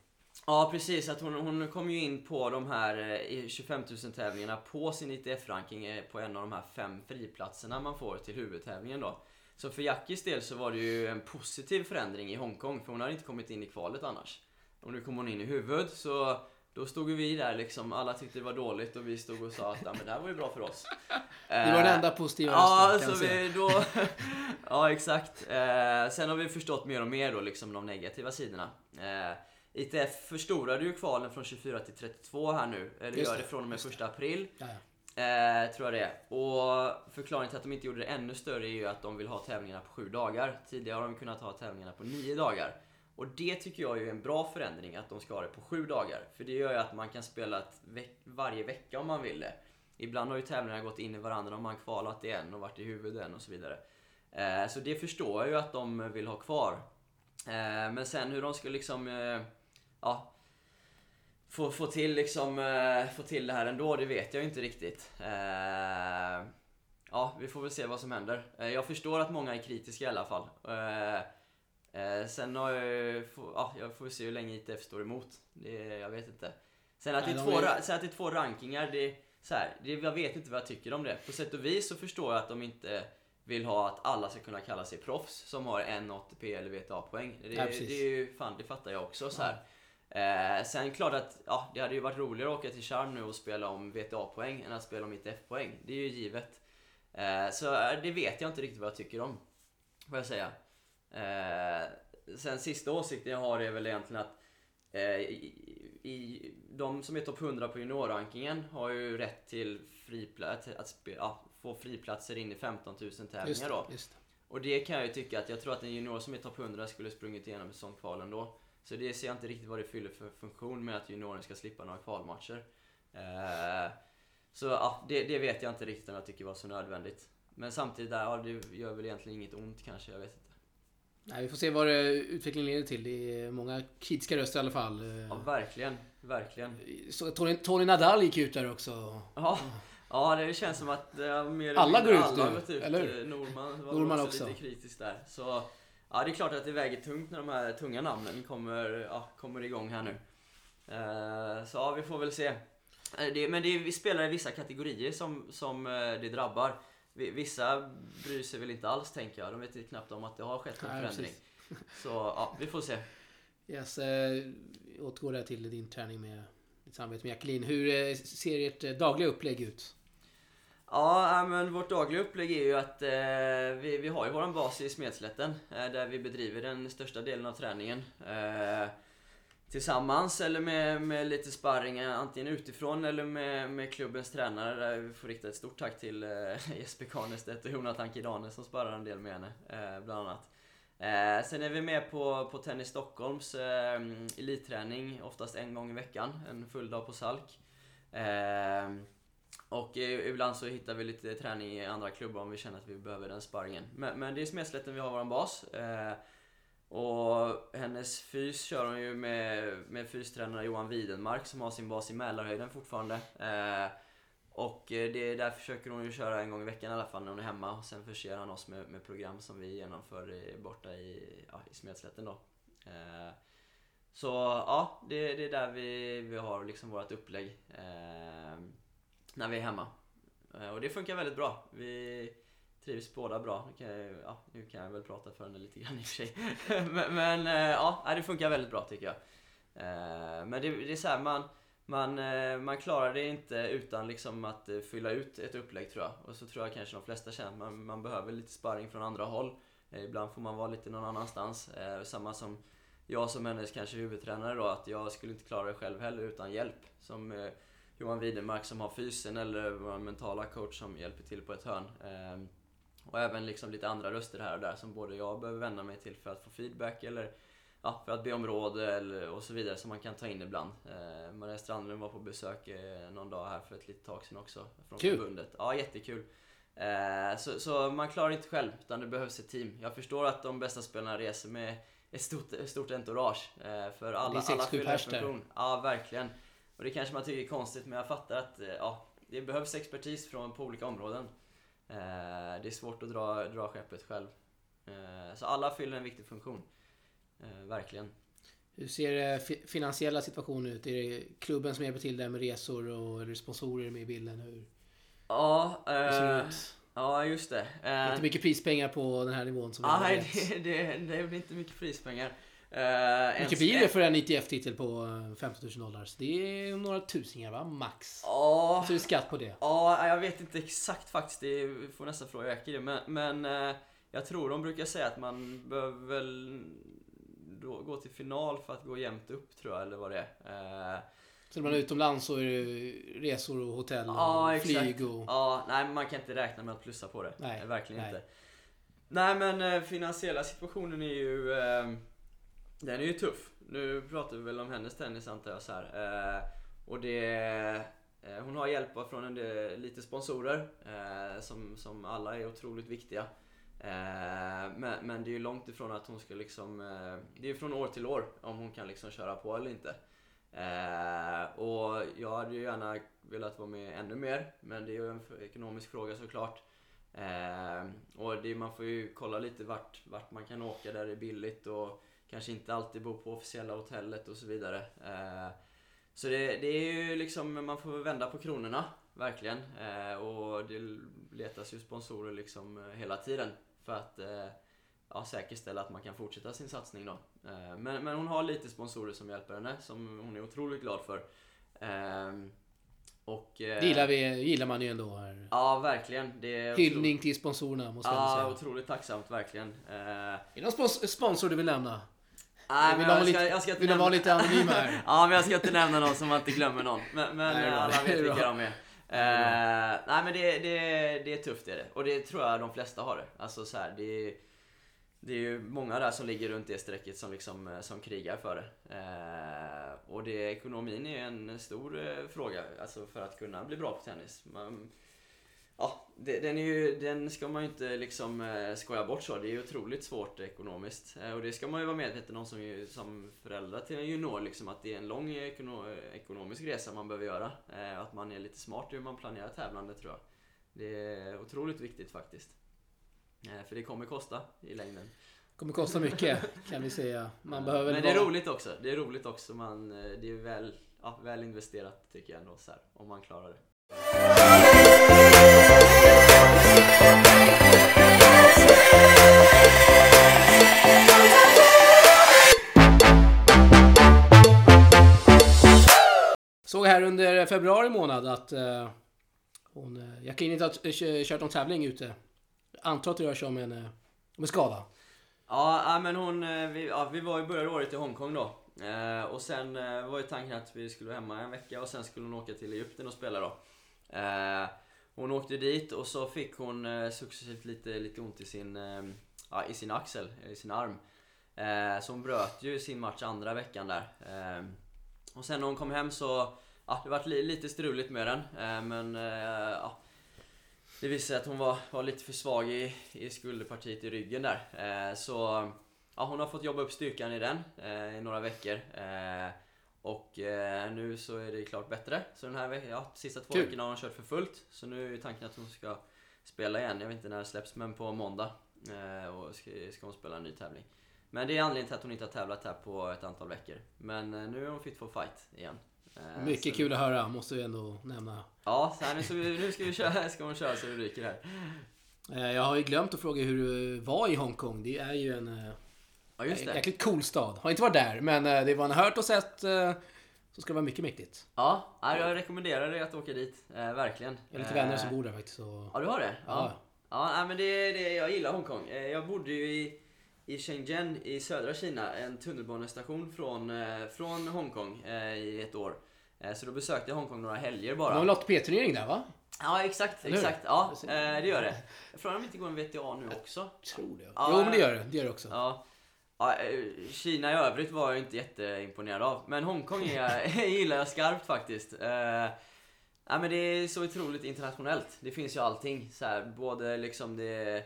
Ja precis, att hon, hon kom ju in på de här eh, i 25 000 tävlingarna på sin ITF-ranking eh, på en av de här fem friplatserna man får till huvudtävlingen då. Så för Jackis del så var det ju en positiv förändring i Hongkong för hon hade inte kommit in i kvalet annars. Och nu kom hon in i huvud så då stod vi där liksom, alla tyckte det var dåligt och vi stod och sa att ja, men det här var ju bra för oss. Det var den enda positiva Ja, rösten, så vi då... ja, exakt. Eh, sen har vi förstått mer och mer då, liksom de negativa sidorna. Eh, ITF förstorade ju kvalen från 24 till 32 här nu. Eller gör det, från och med just det. första april. Ja, ja. Eh, tror jag det är. Och förklaringen till att de inte gjorde det ännu större är ju att de vill ha tävlingarna på sju dagar. Tidigare har de kunnat ha tävlingarna på nio dagar. Och det tycker jag är en bra förändring, att de ska ha det på sju dagar. För det gör ju att man kan spela ett veck- varje vecka om man vill det. Ibland har ju tävlingarna gått in i varandra om man kvalat i en och varit i huvuden och så vidare. Eh, så det förstår jag ju att de vill ha kvar. Eh, men sen hur de ska liksom, eh, ja, få, få till liksom, eh, få till det här ändå, det vet jag inte riktigt. Eh, ja, vi får väl se vad som händer. Eh, jag förstår att många är kritiska i alla fall. Sen har jag ja, jag får se hur länge ITF står emot. Det, jag vet inte. Sen att, det är Nej, två, de är- sen att det är två rankingar, det, så här, det, jag vet inte vad jag tycker om det. På sätt och vis så förstår jag att de inte vill ha att alla ska kunna kalla sig proffs som har en ATP eller VTA-poäng. Det, Ja, det är ju, fan det fattar jag också så här. Eh, sen klart att ja, det hade ju varit roligare att åka till Charm nu och spela om VTA-poäng än att spela om ITF-poäng. Det är ju givet. Eh, så eh, det vet jag inte riktigt vad jag tycker om. Får jag säga. Eh, sen sista åsikten jag har är väl egentligen att eh, i, i, de som är topp 100 på juniorrankingen har ju rätt till friplats, att spe, ja, få friplatser in i 15 000 Just tävlingar då. det, just. Och det kan jag ju tycka att jag tror att en junior som är topp 100 skulle sprungit igenom säsongkvalen då. Så det ser jag inte riktigt vad det fyller för funktion med att junioren ska slippa några kvalmatcher. Eh, så ja, det, det vet jag inte riktigt om jag tycker var så nödvändigt. Men samtidigt där, ja, det gör väl egentligen inget ont kanske, jag vet inte. Nej, vi får se vad det, utvecklingen leder till. Det är många kritiska röster i alla fall. Ja, verkligen. Verkligen. Så Tony, Tony Nadal gick ut där också. Ja, ja det känns som att ja, mer Alla går ut alla nu, ut. eller hur? Norman var Norman också, också. lite kritisk där. Så ja, det är klart att det väger tungt när de här tunga namnen kommer, ja, kommer igång här nu. Eh, så ja, vi får väl se. Eh, Det, men det är vi spelare i vissa kategorier som, som eh, det drabbar. Vi- Vissa bryr sig väl inte alls tänker jag. De vet ju knappt om att det har skett en Nej, förändring. precis. Så ja, vi får se. Yes, eh, återgår där till din träning med ditt samarbete med Jacqueline. Hur ser ert dagliga upplägg ut? Ja, men vårt dagliga upplägg är ju att eh, vi, vi har ju våran bas i Smedslätten eh, där vi bedriver den största delen av träningen. Eh, tillsammans eller med, med lite sparring eh, antingen utifrån eller med, med klubbens tränare. Där vi får rikta ett stort tack till eh, Jesper Karnestedt och Jonathan Kidane som sparar en del med henne, eh, bland annat. Eh, sen är vi med på, på Tennis Stockholms eh, mm, elitträning oftast en gång i veckan, en full dag på Salk. Eh, och eh, ibland så hittar vi lite träning i andra klubbar om vi känner att vi behöver den sparringen. Men, men det är Smedslätten vi har vår bas. Eh, och hennes fys kör hon ju med, med fystränare Johan Widenmark som har sin bas i Mälarhöjden fortfarande. Eh, och eh, det, där försöker hon ju köra en gång i veckan i alla fall när hon är hemma. Och sen förser han oss med, med program som vi genomför i, borta i, ja, i Smedslätten då. Eh, så ja, det, det är där vi, vi har liksom vårt upplägg. Eh, när vi är hemma. Eh, och det funkar väldigt bra. Vi trivs båda bra. Nu kan jag, ja, nu kan jag väl prata för henne lite grann i och för sig. men men eh, ja, det funkar väldigt bra tycker jag. Eh, men det, det är så här, man, man, man klarar det inte utan liksom att fylla ut ett upplägg tror jag. Och så tror jag kanske de flesta känner att man, man behöver lite sparring från andra håll. Ibland får man vara lite någon annanstans. Samma som jag som hennes kanske huvudtränare då, att jag skulle inte klara det själv heller utan hjälp. Som Johan Widermark som har fysen eller vår mentala coach som hjälper till på ett hörn. Ehm, och även liksom lite andra röster här och där som både jag behöver vända mig till för att få feedback eller ja, för att be om råd eller, och så vidare som man kan ta in ibland. Eh, Maria Strandlund var på besök eh, någon dag här för ett litet tag sedan också från Kul. förbundet. Ja, jättekul. Eh, så, så man klarar inte själv utan det behövs ett team. Jag förstår att de bästa spelarna reser med ett stort, ett stort entourage eh, för alla, Det är sex, alla sju fyller funktion. Ja, verkligen. Och det kanske man tycker är konstigt men jag fattar att eh, ja, det behövs expertis från, på olika områden. Eh, det är svårt att dra, dra skeppet själv. Eh, så alla fyller en viktig funktion. Eh, verkligen. Hur ser eh, fi- finansiella situationen ut? Är det klubben som hjälper till där med resor och det sponsorer med i bilden? Hur, Ja, hur eh, ja just det. Det är Eh, inte mycket prispengar på den här nivån som Nej, det, det, det blir inte mycket prispengar. Eh, Hur mycket blir det för en ITF-titel på eh, 15 000 dollar? Så det är några tusingar va? Max. Ja, Så är det skatt på det. Ja, jag vet inte exakt faktiskt. Det får nästan fråga det. Men, men eh, jag tror de brukar säga att man behöver väl gå till final för att gå jämnt upp tror jag, eller vad det är. Eh, Så när man är utomlands så är det resor och hotell och Ja, flyg och... Ja, nej man kan inte räkna med att plussa på det. Nej, Eh, Verkligen nej. inte. Nej men eh, finansiella situationen är ju... Den är ju tuff. Nu pratar vi väl om hennes tennis antar jag så här. Eh, och det... Eh, hon har hjälp från en del, lite sponsorer eh, som, som alla är otroligt viktiga. Eh, men, men det är ju långt ifrån att hon ska liksom... Eh, det är ju från år till år om hon kan liksom köra på eller inte. Eh, och jag hade ju gärna velat vara med ännu mer, men det är ju en ekonomisk fråga såklart. Eh, och det, man får ju kolla lite vart, vart man kan åka där det är billigt och kanske inte alltid bo på officiella hotellet och så vidare. Eh, så det, det är ju liksom, man får vända på kronorna, verkligen. Eh, och det letas ju sponsorer liksom eh, hela tiden för att eh, ja, säkerställa att man kan fortsätta sin satsning då. Men, men hon har lite sponsorer som hjälper henne, som hon är otroligt glad för. Ehm, och, eh, Det gillar, vi, gillar man ju ändå här. Ja, verkligen. Det Hyllning till sponsorerna måste jag ändå Ja, säga. otroligt tacksamt verkligen. Eh, Är det någon spons- sponsor du vill nämna? Nej, Vill men de jag ska, lite- jag ska inte vill de vara lite anonyma här? ja, men jag ska inte nämna någon som man inte glömmer någon. Men, men Nej, alla vet vilka de är. Eh, nej men det, det, det är tufft det är det. Och det tror jag de flesta har det. Alltså så här, det, är, det är ju många där som ligger runt det strecket som, liksom, eh, som krigar för det. Eh, och det, ekonomin är en stor eh, fråga alltså för att kunna bli bra på tennis. Man, Ja, det, den, är ju, den ska man ju inte liksom eh, skoja bort så. Det är ju otroligt svårt ekonomiskt. Eh, och det ska man ju vara medveten om som, ju- som förälder till en junior. Liksom, att det är en lång ekono, ekonomisk resa man behöver göra. Eh, att man är lite smart i hur man planerar tävlande tror jag. Det är otroligt viktigt faktiskt. Eh, för det kommer kosta i längden. Kommer kosta mycket kan vi säga. Man behöver Men det är vara- roligt också. Det är roligt också. Man, eh, det är väl, ja, väl investerat tycker jag ändå så här, om man klarar det. Såg här under februari månad att eh, hon... Eh, Jacqueline inte har kört någon tävling ute. Antar att det rör sig om en, eh, om en skada. Ja, men hon, eh, vi, ja, vi var i början av året i Hongkong då. Eh, och sen eh, var ju tanken att vi skulle vara hemma en vecka och sen skulle hon åka till Egypten och spela då. Eh, hon åkte dit och så fick hon eh, successivt lite, lite ont i sin, eh, ja, i sin axel, i sin arm. Eh, så hon bröt ju sin match andra veckan där. Eh, och sen när hon kom hem så, ja det vart li, lite struligt med den. Eh, men eh, ja, det visade sig att hon var, var lite för svag i, i skulderpartiet i ryggen där. Eh, så ja, hon har fått jobba upp styrkan i den i några veckor. Och nu så är det klart bättre. Så den här veckan, ja, sista två Kul. veckorna har hon kört för fullt. Så nu är tanken att hon ska spela igen. Jag vet inte när det släpps, men på måndag. Och ska, ska hon spela en ny tävling. Men det är anledningen till att hon inte har tävlat här på ett antal veckor. Men nu är hon fit for fight igen. Eh, Mycket så- kul att höra, måste vi ändå nämna. Ja, så här, nu, så vi, nu ska, vi köra, ska hon köra så det ryker här. Eh, Jag har ju glömt att fråga hur du var i Hongkong. Det är ju en eh, Ja, just det. jäkligt cool stad. Har inte varit där, men det man har hört och sett så ska det vara mycket mäktigt. Ja, ja, jag rekommenderar dig att åka dit. Verkligen. Jag har lite vänner som bor där faktiskt. Så... Ja, du har det? Ja. Ja, nej, men det, det, jag gillar Hongkong. Jag bodde ju i, i Shenzhen i södra Kina, en tunnelbanestation från, eh, från Hongkong eh, i ett år. Eh, Så då besökte jag Hongkong några helger Det bara. var väl ATP-turnering där va? Ja, exakt, exakt. Ja, det gör det. Jag frågar om det inte går en VTA nu också. Tror det. Ja, jo men det gör det. Det gör det också. Ja. Ja, Kina i övrigt var jag inte jätteimponerad av. Men Hongkong är jag, gillar jag skarpt faktiskt. Ja, men det är så otroligt internationellt. Det finns ju allting. Så här, både liksom det,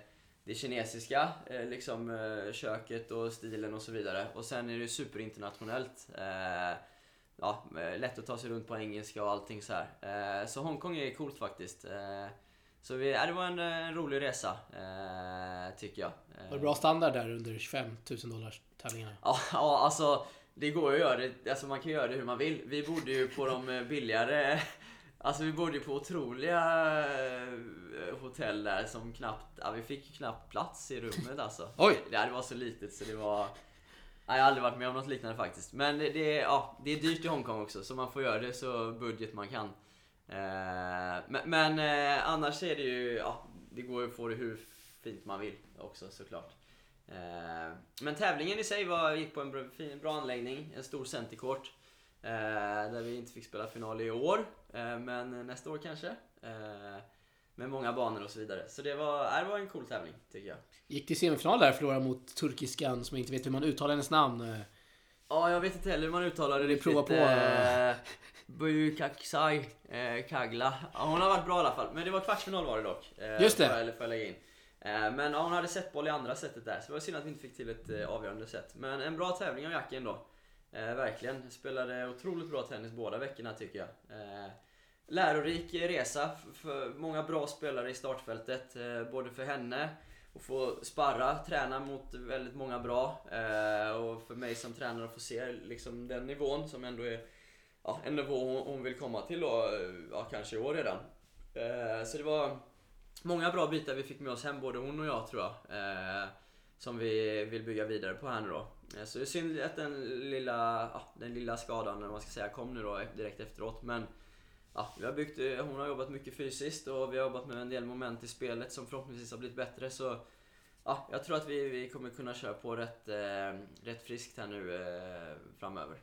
det kinesiska, eh, liksom eh, köket och stilen och så vidare. Och sen är det superinternationellt. Eh, ja, lätt att ta sig runt på engelska och allting så här. Så Hongkong är coolt faktiskt. Så vi, ja, det var en, en rolig resa, eh, tycker jag. Var det bra standard där under 25 000 dollars tävlingarna? Ja, ja, alltså det går ju att göra det. Alltså man kan göra det hur man vill. Vi bodde ju på de billigare Alltså vi bodde på otroliga eh, hotell där som knappt, ja vi fick knappt plats i rummet alltså. Oj! Det, det var så litet så det var jag har aldrig varit med om något liknande faktiskt. Men det, det, ja, det är dyrt i Hongkong också så man får göra det så budget man kan. Eh, men men eh, annars är det ju, ja, det går ju att få det hur fint man vill också såklart. Eh, men tävlingen i sig var, gick på en bra, fin, bra anläggning, en stor centercourt. Eh, där vi inte fick spela final i år, men nästa år kanske. Eh, med många banor och så vidare. Så det var, äh, det var en cool tävling tycker jag. Gick till semifinal där, förlorade mot turkiskan som jag inte vet hur man uttalar hennes namn. eh. Ja, jag vet inte heller hur man uttalar det Vi riktigt. provar på. Eh, Bukaksai eh, Kagla. Ja, hon har varit bra i alla fall. Men det var kvartsfinal var det dock. Eh, Just det. Jag, får jag lägga in. Eh, men ja, hon hade sett boll i andra sättet där. Så det var synd att vi inte fick till ett eh, avgörande set. Men en bra tävling av Jackie ändå. Eh, verkligen. Spelade otroligt bra tennis båda veckorna tycker jag. Eh, lärorik resa för många bra spelare i startfältet. Eh, både för henne och få sparra, träna mot väldigt många bra. Eh, och för mig som tränare att få se liksom den nivån som ändå är ja, en nivå hon, hon vill komma till då, eh, ja, kanske i år redan. Eh, så det var många bra bitar vi fick med oss hem, både hon och jag tror jag. Eh, som vi vill bygga vidare på här nu då. Eh, så det är synd att den lilla, ja, den lilla skadan, eller vad man ska säga, kom nu då direkt efteråt. Men ja, vi har byggt, eh, hon har jobbat mycket fysiskt och vi har jobbat med en del moment i spelet som förhoppningsvis har blivit bättre. Så ja, jag tror att vi, vi kommer kunna köra på rätt, eh, rätt friskt här nu eh, framöver.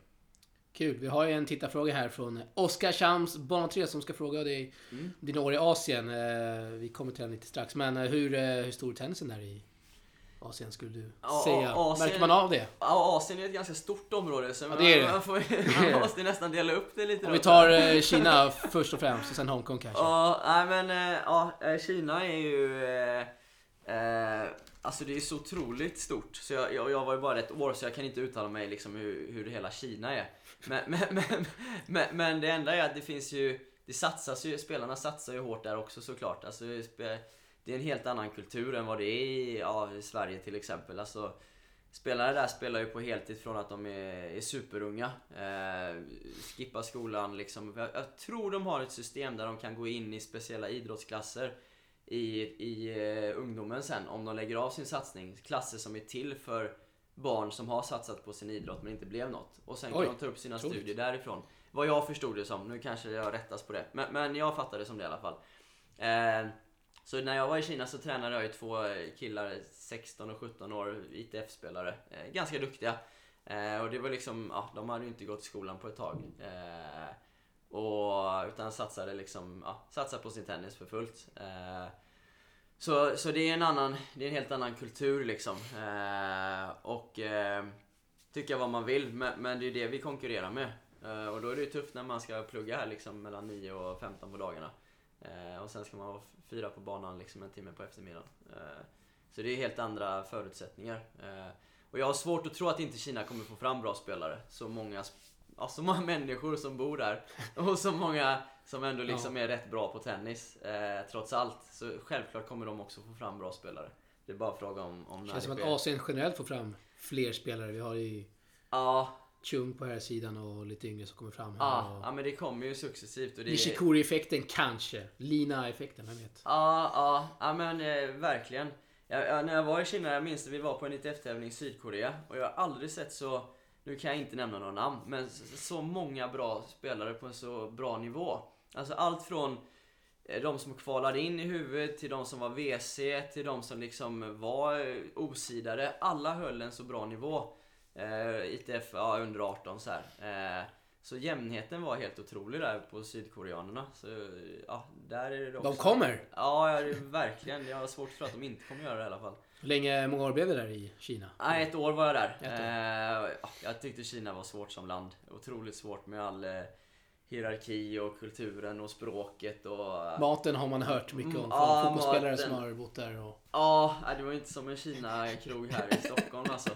Kul. Vi har ju en tittarfråga här från Oskar Shams, bana 3, som ska fråga dig Mm. dina år i Asien. Eh, Vi kommer till den lite strax. Men hur, hur stor är tennisen där i Asien skulle du Ja, säga. Asien- Märker man av det? Ja, Asien är ett ganska stort område så man, det är det. Man, får, man måste nästan dela upp det lite Om vi tar eh, Kina först och främst och sen Hongkong kanske. Ja, nej men eh, ja, eh, Kina är ju... Eh, alltså det är så otroligt stort. Så jag, jag, jag var ju bara ett år så jag kan inte uttala mig liksom hur, hur hela Kina är. Men, men, men, men, men det enda är att det finns ju... Det satsas ju, spelarna satsar ju hårt där också såklart. Alltså, det är en helt annan kultur än vad det är i, ja, i Sverige till exempel. Alltså, Spelare där spelar ju på heltid från att de är, är superunga. Eh, skippar skolan liksom. Jag, jag tror de har ett system där de kan gå in i speciella idrottsklasser i, i eh, ungdomen sen om de lägger av sin satsning. Klasser som är till för barn som har satsat på sin idrott men inte blev något. Och sen kan Oj, de ta upp sina otroligt. studier därifrån. Vad jag förstod det som. Nu kanske jag rättas på det. Men, men jag fattade det som det i alla fall. Eh, så när jag var i Kina så tränade jag ju två killar, 16 och 17 år, ITF-spelare. Eh, ganska duktiga. Eh, och det var liksom, ja, de hade ju inte gått i skolan på ett tag. Eh, och, utan satsade liksom, ja, satsade på sin tennis för fullt. Eh, så, så det är en annan, det är en helt annan kultur liksom. Eh, och eh, tycka vad man vill, men, men det är ju det vi konkurrerar med. Eh, och då är det ju tufft när man ska plugga här liksom mellan 9 och 15 på dagarna. Eh, och sen ska man vara fyra på banan liksom en timme på eftermiddagen. Eh, så det är helt andra förutsättningar. Eh, och jag har svårt att tro att inte Kina kommer få fram bra spelare. Så många, ja, så många människor som bor där. Och så många som ändå liksom är rätt bra på tennis. Eh, trots allt. Så självklart kommer de också få fram bra spelare. Det är bara fråga om, om när Känns som det att sker. Asien generellt får fram fler spelare. Vi har ju Ja, Chung på här sidan och lite yngre som kommer fram här. ja, och ja, men det kommer ju successivt. Och det. Nishikori-effekten kanske. Lina-effekten, vem vet? Ja, ja, ja men eh, verkligen. Jag, jag, när jag var i Kina, jag minns att vi var på en ITF-tävling i Sydkorea och jag har aldrig sett så, nu kan jag inte nämna några namn, men så, så många bra spelare på en så bra nivå. Alltså allt från eh, de som kvalade in i huvudet till de som var WC till de som liksom var eh, osidade. Alla höll en så bra nivå. Eh, ITF, ja under 18 så här. Eh, så jämnheten var helt otrolig där på sydkoreanerna. Så ja, där är det också. De kommer! Ja, ja, verkligen. Jag har svårt för att de inte kommer göra det i alla fall. Hur länge, många år blev det där i Kina? Nej, ett år var jag där. Eh, ja, jag tyckte Kina var svårt som land. Otroligt svårt med all eh, hierarki och kulturen och språket och... Maten har man hört mycket om Mm, från ja, fotbollsspelare maten. som har bott där. Och... Ja, det var inte som en Kina-krog här i Stockholm alltså.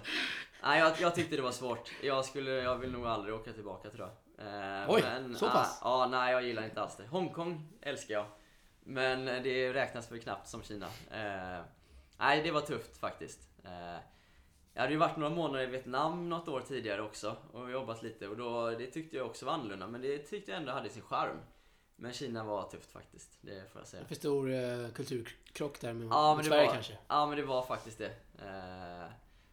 Nej, jag, jag tyckte det var svårt. Jag, skulle, jag vill nog aldrig åka tillbaka tror jag. Eh, Oj, så ah, pass? Ja, nej jag gillar inte alls det. Hongkong älskar jag. Men det räknas för knappt som Kina. Eh, nej, det var tufft faktiskt. Eh, jag hade ju varit några månader i Vietnam något år tidigare också och jobbat lite och då, det tyckte jag också var annorlunda men det tyckte jag ändå hade sin charm. Men Kina var tufft faktiskt, det får jag säga. För stor eh, kulturkrock där med, Ja, med Sverige var, kanske. Ja men det var faktiskt det. Eh,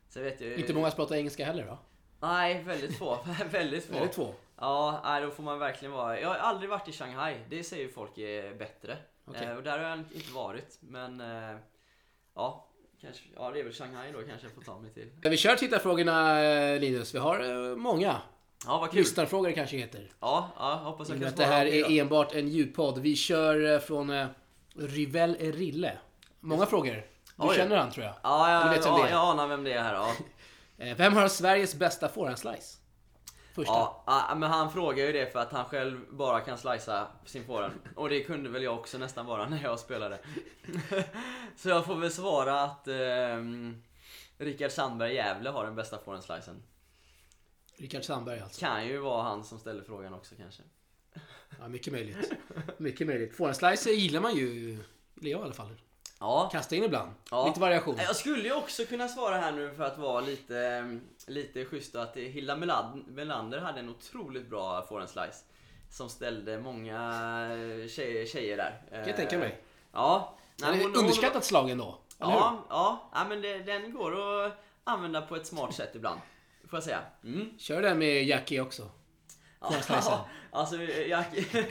sen vet jag Inte många som pratar engelska heller då? Nej, väldigt få. väldigt få. Väldigt få. Ja, nej, då får man verkligen vara... Jag har aldrig varit i Shanghai. Det säger ju folk är bättre. Okej. Eh, och där har jag inte varit. Men eh, ja, kanske, ja, det är väl Shanghai då kanske jag får ta mig till. Vi kör tittarfrågorna eh, Linus? Vi har eh, många. Ja, vad kul. Lyssnarfrågor kanske heter. Ja, ja, hoppas jag kan att det svara här är då. enbart en ljudpodd. Vi kör eh, från Rivel Rille. Många frågor. Du Oj. känner han tror jag. Ja, jag, vet vem ja, det är. jag anar vem det är här. Ja. Vem har Sveriges bästa forehandslice? Första. Ja, ja, men han frågar ju det för att han själv bara kan slicea sin forehand. Och det kunde väl jag också nästan vara när jag spelade. Så jag får väl svara att ehm, Rickard Sandberg Gävle har den bästa forehandslicen. Rickard Sandberg alltså. Kan ju vara han som ställer frågan också kanske. Ja, mycket möjligt. Mycket möjligt. Forehandslice gillar man ju. Eller jag i alla fall. Ja. Kasta in ibland. Ja. Lite variation. Jag skulle ju också kunna svara här nu för att vara lite, ehm, lite schysst att Hilda Melander hade en otroligt bra forehandslice. Som ställde många tjejer, tjejer där. Kan jag tänka mig. Ja. Han Nej, hon- hon- underskattat slag ändå. Ja, ja, ja men det, den går att använda på ett smart sätt ibland. Får jag säga. Mm. Kör den med Jackie också. Ja, alltså Jackie,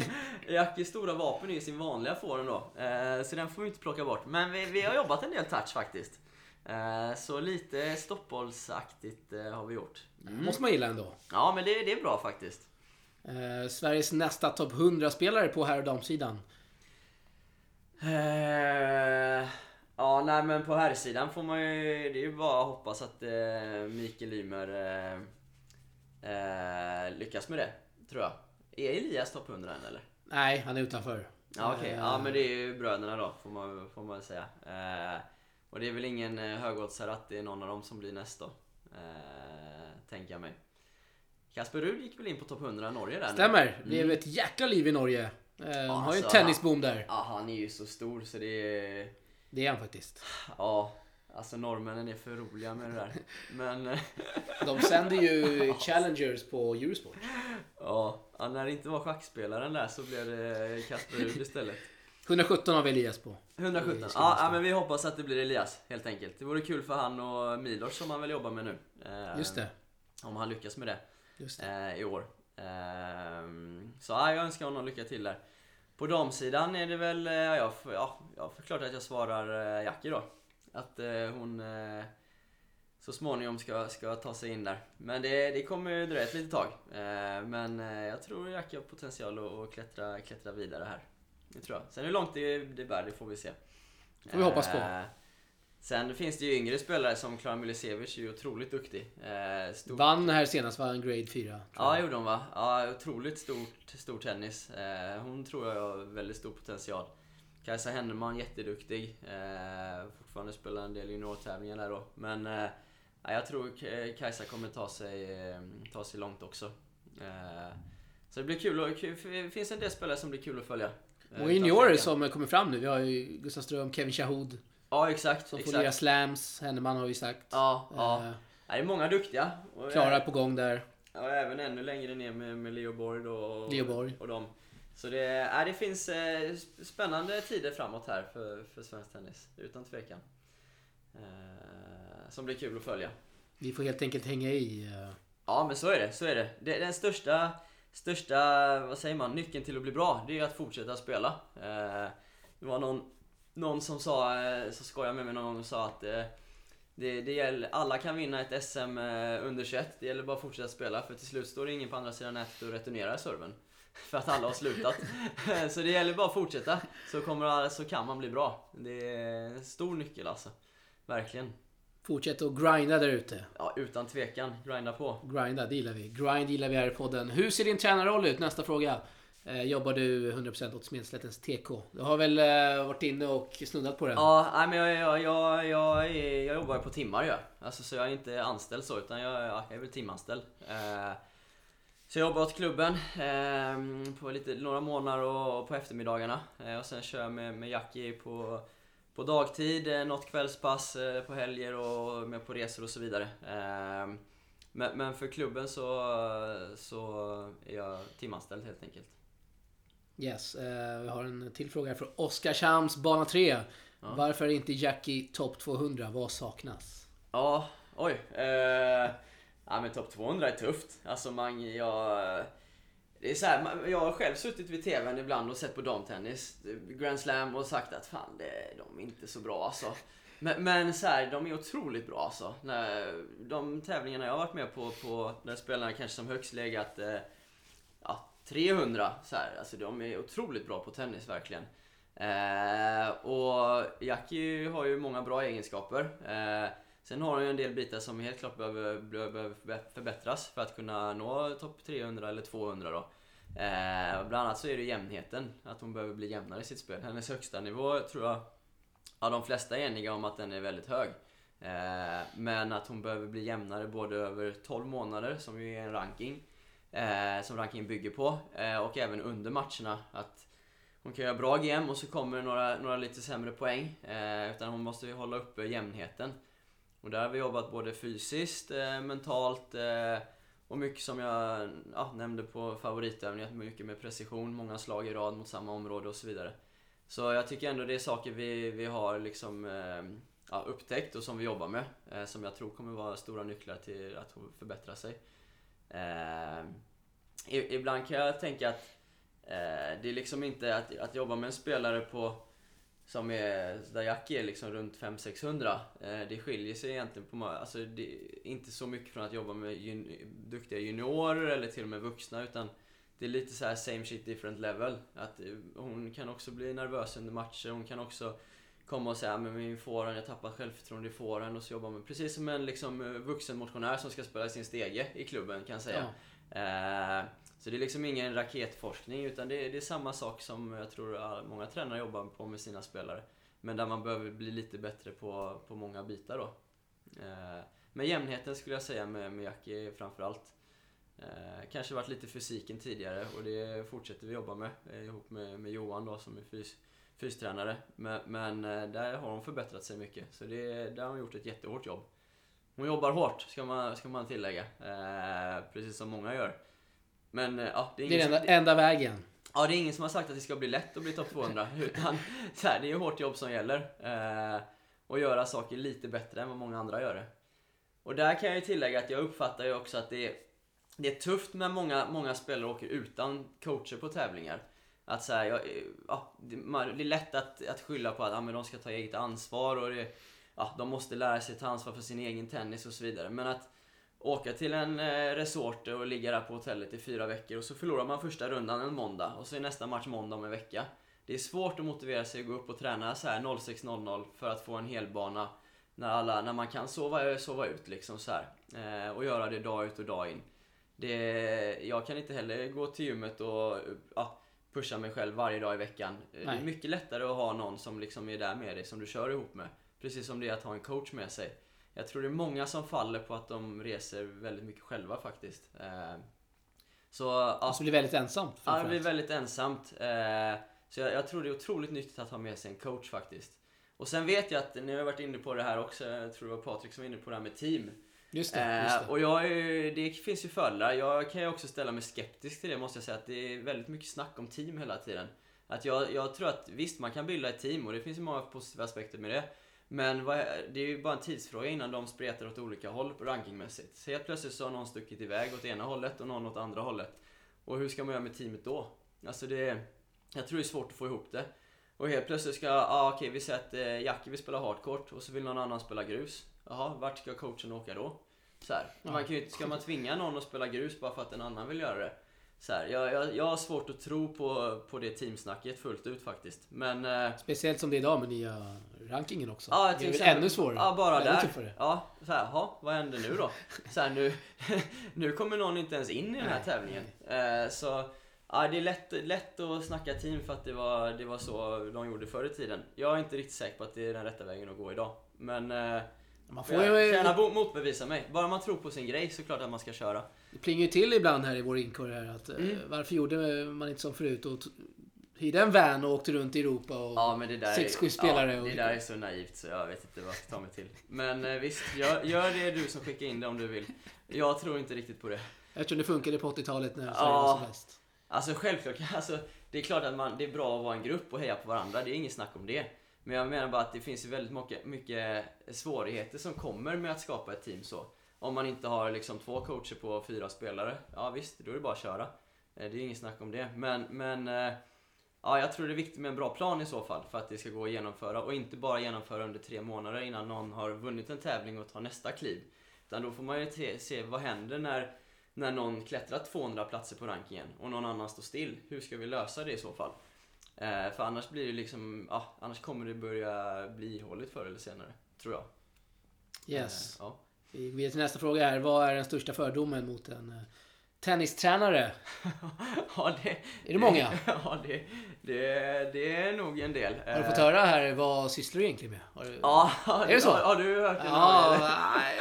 Jackies stora vapen är ju sin vanliga forehand då. Eh, så den får vi inte plocka bort. Men vi, vi har jobbat en del touch faktiskt. Eh, så lite stoppbollsaktigt eh, har vi gjort. Måste man gilla ändå. Ja, men det, det är bra faktiskt. Sveriges nästa topp 100-spelare på herr och damsidan. Ja, nej men på här sidan får man ju, det är ju bara att hoppas att Mikael Ymer eh, eh, lyckas med det, tror jag. Är Elias topp 100 än eller? Nej, han är utanför. Ja okej, Eh, ja men det är ju bröderna då, får man, får man säga. Eh, och det är väl ingen eh, högoddsare att det är någon av dem som blir nästa, eh, tänker jag mig. Kasper Ruud gick väl in på topp 100 i Norge där nu? Stämmer. Det är ett jäkla liv i Norge. Eh, De har ju en alltså, tennisboom där. Ja, han är ju så stor så det är... Det är han faktiskt. Ja, alltså norrmännen är för roliga med det där. Men... eh, De sänder ju Challengers på Eurosport. Ja, när det inte var schackspelaren där så blev det Kasper Ruud istället. 117 har vi Elias på. 117. Det ska Ja, ja, men vi hoppas att det blir Elias helt enkelt. Det vore kul för han och Milos som han väl jobbar med nu. Eh, Just det. Om han lyckas med det det. eh, i år. Eh, så ja, jag önskar honom lycka till där. På damsidan är det väl, ja, för, ja, ja för klart att jag svarar Jackie då. Att eh, hon eh, så småningom ska, ska ta sig in där. Men det, det kommer ju dröja ett litet tag. Eh, men jag tror Jackie har potential att, att klättra, klättra vidare här. Det tror jag. Sen hur långt det, det bär, det får vi se. Får vi hoppas på. Sen finns det ju yngre spelare som Klara Milisevic är ju otroligt duktig. Eh, stor, Vann här senast var en grade 4. tror Ja, jag. gjorde hon va? Ja, otroligt stort, stor tennis. Eh, hon tror jag har väldigt stor potential. Kajsa Henneman, jätteduktig. Eh, fortfarande spelar en del juniortävlingar där då. Men eh, ja, jag tror K- Kajsa kommer ta sig, eh, ta sig långt också. Eh, så det blir kul. Det finns en del spelare som blir kul att följa. Eh, Och juniorer som kommer fram nu. Vi har ju Gustav Ström, Kevin Shahood Ja, exakt. som får exakt. lira slams. Henneman har vi sagt. Ja, ja. Eh, Det är många duktiga. Klara på gång där. Ja, även ännu längre ner med, med Leo Borg då. Och, Leo Borg. Och dem. Så det, ja, det finns sp- spännande tider framåt här för, för svensk tennis. Utan tvekan. Eh, som blir kul att följa. Vi får helt enkelt hänga i. eh, Ja, men så är det. Så är det. det den största, största, vad säger man, nyckeln till att bli bra, det är att fortsätta spela. Eh, det var någon, någon som sa, eh, så skojade med mig någon gång och sa att det, det gäller, alla kan vinna ett SM under 21, det gäller bara att fortsätta spela för till slut står det ingen på andra sidan nätet och returnerar serven. För att alla har slutat. så det gäller bara att fortsätta, så, kommer, så kan man bli bra. Det är en stor nyckel alltså. Verkligen. Fortsätt att grinda där ute. Ja, utan tvekan. Grinda på. Grinda, det gillar vi. Grind gillar vi här i podden. Hur ser din tränarroll ut? Nästa fråga. Eh, jobbar du 100% åt Smedslättens TK? Du har väl eh, varit inne och snuddat på den? Ja, nej, men jag, jag, jag, jag, jag jobbar på timmar ju. Alltså, så jag är inte anställd så, utan jag, jag är väl timanställd. Eh, så jag jobbar åt klubben eh, på lite, några månader och, och på eftermiddagarna. Eh, och sen kör jag med, med Jackie på, på dagtid, eh, något kvällspass eh, på helger och med på resor och så vidare. Eh, men, men för klubben så, så är jag timanställd helt enkelt. Yes, eh, vi har en till fråga här från Oskarshamns bana 3. Varför är inte Jackie topp 200? Vad saknas? Ja, oj. Ja men topp 200 är tufft. Alltså man, jag... Det är så här, jag har själv suttit vid TVn ibland och sett på damtennis, Grand Slam och sagt att fan, det, de är inte så bra alltså. Men, men så här, de är otroligt bra alltså. När, de tävlingarna jag har varit med på, på där spelarna kanske som högst legat eh, ja, 300 så här. Alltså de är otroligt bra på tennis verkligen. Eh, och Jackie har ju många bra egenskaper. Eh, sen har hon ju en del bitar som helt klart behöver, behöver förbättras för att kunna nå topp 300 eller 200 då. Eh, bland annat så är det jämnheten, att hon behöver bli jämnare i sitt spel. Hennes högsta nivå tror jag, ja de flesta är eniga om att den är väldigt hög. Eh, men att hon behöver bli jämnare både över 12 månader, som ju är en ranking, eh, som rankingen bygger på, eh, och även under matcherna. Att hon kan göra bra game och så kommer det några, några lite sämre poäng. Eh, utan hon måste ju hålla uppe jämnheten. Och där har vi jobbat både fysiskt, eh, mentalt eh, och mycket som jag ja, nämnde på favoritövningar. Mycket med precision, många slag i rad mot samma område och så vidare. Så jag tycker ändå det är saker vi, vi har liksom eh, ja, upptäckt och som vi jobbar med. Eh, som jag tror kommer vara stora nycklar till att förbättra sig. Eh, ibland kan jag tänka att eh, det är liksom inte att, att jobba med en spelare på som är, där Jackie är liksom runt 500-600. Eh, det skiljer sig egentligen på alltså inte så mycket från att jobba med jun, duktiga juniorer eller till och med vuxna utan det är lite så här same shit different level. Att eh, hon kan också bli nervös under matcher, hon kan också komma och säga men min forehand, jag tappar självförtroende i forehand och så jobbar man precis som en liksom, eh, vuxen motionär som ska spela sin stege i klubben kan jag säga. Eh, så det är liksom ingen raketforskning utan det är, det är samma sak som jag tror många tränare jobbar på med sina spelare. Men där man behöver bli lite bättre på, på många bitar då. Eh, men jämnheten skulle jag säga med, med Jackie framförallt. Eh, kanske varit lite fysiken tidigare och det fortsätter vi jobba med eh, ihop med, med Johan då som är fys, fystränare. Men, men eh, där har hon förbättrat sig mycket. Så det, där har hon gjort ett jättehårt jobb. Hon jobbar hårt ska man, ska man tillägga. Eh, precis som många gör. Men eh, ja, det är Det är den som, enda, enda vägen. Ja, det är ingen som har sagt att det ska bli lätt att bli topp 200. Utan så här, det är ju hårt jobb som gäller. Eh, och göra saker lite bättre än vad många andra gör det. Och där kan jag ju tillägga att jag uppfattar ju också att det är, det är tufft när många, många spelare åker utan coacher på tävlingar. Att så här, jag, ja, det, man, det är lätt att, att skylla på att ja, men de ska ta eget ansvar och det, ja, de måste lära sig ta ansvar för sin egen tennis och så vidare. Men att åka till en eh, resort och ligga där på hotellet i fyra veckor och så förlorar man första rundan en måndag och så är nästa match måndag om en vecka. Det är svårt att motivera sig att gå upp och träna så här 06.00 för att få en helbana när, alla, när man kan sova, sova ut liksom så. Eh, och göra det dag ut och dag in. Det, jag kan inte heller gå till gymmet och ja, pusha mig själv varje dag i veckan. Eh, Det Nej. är mycket lättare att ha någon som liksom är där med dig, som du kör ihop med. Precis som det är att ha en coach med sig. Jag tror det är många som faller på att de reser väldigt mycket själva faktiskt. Eh, så ja, Så blir det väldigt ensamt. Ja, det blir väldigt ensamt. Eh, så jag, jag tror det är otroligt nyttigt att ha med sig en coach faktiskt. Och sen vet jag att, ni har varit inne på det här också, jag tror det var Patrik som var inne på det här med team. Just det. Just Eh, det. och jag är, det finns ju fördelar. Jag kan ju också ställa mig skeptisk till det måste jag säga. Att det är väldigt mycket snack om team hela tiden. Att jag, jag tror att visst, man kan bilda ett team och det finns ju många positiva aspekter med det. Men vad, det är ju bara en tidsfråga innan de spretar åt olika håll rankingmässigt. Så helt plötsligt så har någon stuckit iväg åt ena hållet och någon åt andra hållet. Och hur ska man göra med teamet då? Alltså det... Jag tror det är svårt att få ihop det. Och helt plötsligt ska, ja ah, okej vi säger att eh, Jackie vill spela hardcourt och så vill någon annan spela grus. Jaha, vart ska coachen åka då? Så här. Man kan ju, ska man tvinga någon att spela grus bara för att en annan vill göra det? Så här, jag, jag, jag har svårt att tro på, på det teamsnacket fullt ut faktiskt. Men... Eh, Speciellt som det är idag med nya rankingen också. Ja, det är väl exempel- ännu svårare. Ja, bara ännu där. tuffare. Ja, så här, ha, vad händer nu då? Så här, nu, nu kommer någon inte ens in i den här Nej, tävlingen. Eh, så ja, det är lätt, lätt att snacka team för att det var, det var så de gjorde förr i tiden. Jag är inte riktigt säker på att det är den rätta vägen att gå idag. Men eh, Man får ju, bo- motbevisa mig. Bara man tror på sin grej så klart att man ska köra. det plingar ju till ibland här i vår inkorg här att eh, Mm. varför gjorde man inte som förut och hyrde en van och åkte runt i Europa och... Ja men det där, Sex, är, sju spelare ja, och- det där är så naivt så jag vet inte vad jag ska ta mig till. Men eh, visst, gör, gör det du som skickar in det om du vill. Jag tror inte riktigt på det. Eftersom det funkade på 80-talet när Sverige Ja. var som bäst. Alltså självklart, alltså, det är klart att man, det är bra att vara en grupp och heja på varandra, det är inget snack om det. Men jag menar bara att det finns ju väldigt mycket, mycket svårigheter som kommer med att skapa ett team så. Om man inte har liksom två coacher på fyra spelare, ja visst, då är det bara att köra. Eh, det är inget snack om det. Men, men eh, ja, jag tror det är viktigt med en bra plan i så fall för att det ska gå att genomföra och inte bara genomföra under tre månader innan någon har vunnit en tävling och tar nästa kliv. Utan då får man ju se vad händer när när någon klättrar 200 platser på rankingen och någon annan står still. Hur ska vi lösa det i så fall? Eh, för annars blir det liksom, ja, annars kommer det börja bli ihåligt förr eller senare. Tror jag. Yes. Eh, ja. Vi går till nästa fråga här. Vad är den största fördomen mot en eh, tennistränare? ja, det, Är det många? ja, det, det, det är nog en del. Har du fått Eh, höra här vad sysslar du egentligen med? Du... Ja, Är det så? Har, har du hört det? Ja,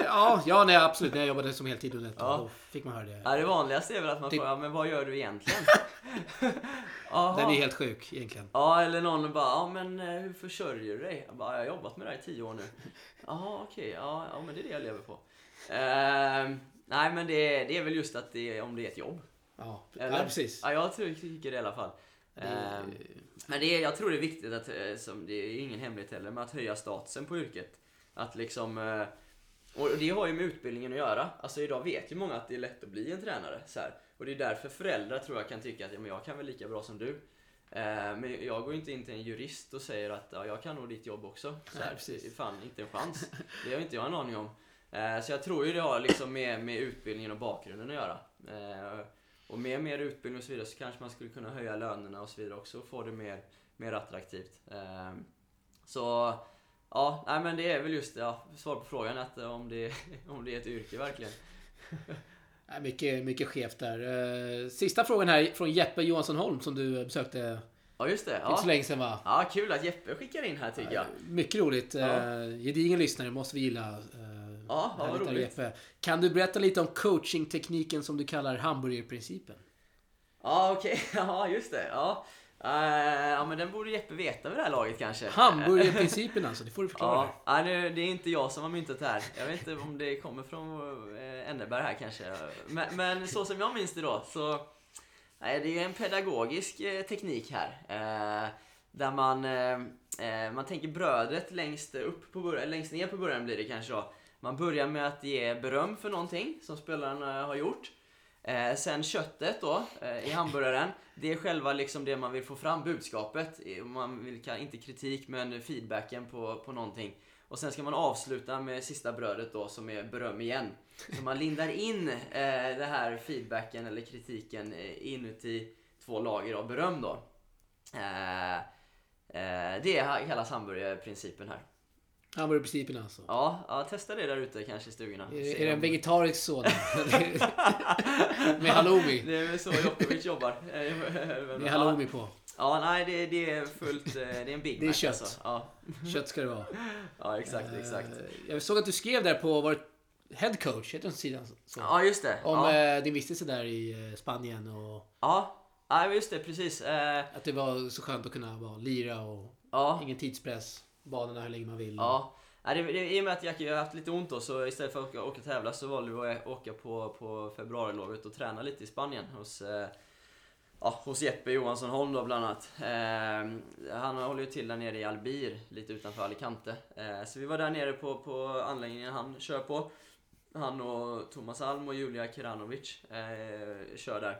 ja, ja nej, absolut. När jag jobbade som heltid under ett Ja. då fick man höra det. Ja, det vanligaste är väl att man Typ- frågar, men vad gör du egentligen? Den är helt sjuk egentligen. Ja, eller någon bara, ja men eh, hur försörjer du dig? Jag bara, jag har jobbat med det här i tio år nu. Jaha, okej, ja, ja men det är det jag lever på. Ehm, nej men det, det är väl just att det, om det är ett jobb. Ja, Eller? ja precis. Ja, jag tror, tycker det i alla fall. Ehm, men det är, jag tror det är viktigt att, eh, som, det är ingen hemlighet heller, med att höja statusen på yrket. Att liksom, eh, och det har ju med utbildningen att göra. Alltså idag vet ju många att det är lätt att bli en tränare. Så här. Och det är därför föräldrar tror jag kan tycka att ja, men jag kan väl lika bra som du. Eh, Men jag går inte in till en jurist och säger att ja, jag kan nog ditt jobb också. Så Nej, här, precis. det är fan inte en chans. Det har inte jag en aning om. Eh, Så jag tror ju det har liksom med, med utbildningen och bakgrunden att göra. Eh, Och med mer utbildning och så vidare så kanske man skulle kunna höja lönerna och så vidare också och få det mer, mer attraktivt. Eh, Så ja, nej men det är väl just ja, svar på frågan att om det, om det är ett yrke verkligen. Mycket, mycket skevt där. Sista frågan här från Jeppe Johansson Holm som du besökte Ja just det. inte Ja. så länge sedan va? ja, kul att Jeppe skickar in här tycker jag. Mycket roligt. Ja. Gedigen lyssnare måste vi gilla. Ja, vad roligt. Kan du berätta lite om coachingtekniken som du kallar hamburgerprincipen? Ja okej, ja just det. Ja. Eh, ja men den borde Jeppe veta vid det här laget kanske. Hamburgerprincipen alltså, det får du förklara. Ja, det, det är inte jag som har myntat det här. Jag vet inte om det kommer från eh, Enneberg här kanske. Men, men så som jag minns det då så nej, det är en pedagogisk eh, teknik här. Eh, där man, eh, man tänker brödet längst upp på början, längst ner på början blir det kanske då. Man börjar med att ge beröm för någonting som spelaren eh, har gjort. Eh, sen köttet då eh, i hamburgaren. Det är själva liksom det man vill få fram, budskapet. Man vill, inte kritik men feedbacken på, på någonting. Och sen ska man avsluta med sista brödet då som är beröm igen. Så man lindar in eh, det här feedbacken eller kritiken eh, inuti två lager av beröm då. Eh, eh, det kallas hamburgerprincipen här. Hamburgerprincipen alltså. Ja, ja, testa det där ute kanske i stugorna. Är, är det en vegetarisk sådan? Med halloumi? Det är väl så Jokovic jobbar. Med halloumi på. Ja, nej det, det är fullt, eh, det är en Big Det är Mac kött. alltså. Ja, Kött ska det vara. ja exakt, exakt. Eh, Jag såg att du skrev där på, var det head coach, heter den sidan så? Ja, just det. Om Ja, eh, din vistelse där i Spanien och ja. ja just det, precis. Att det var så skönt att kunna bara lira och Ja, ingen tidspress. Banorna hur länge man vill. ja. Ja, det, det, I och med att Jackie har haft lite ont då, så istället för att åka, åka tävla så valde vi att åka på, på februarilovet och träna lite i Spanien hos, eh, ja, hos Jeppe Johansson Holm då bland annat. Eh, han håller ju till där nere i Albir, lite utanför Alicante. Eh, så vi var där nere på, på anläggningen han kör på. Han och Thomas Alm och Julia Kiranovic eh, kör där.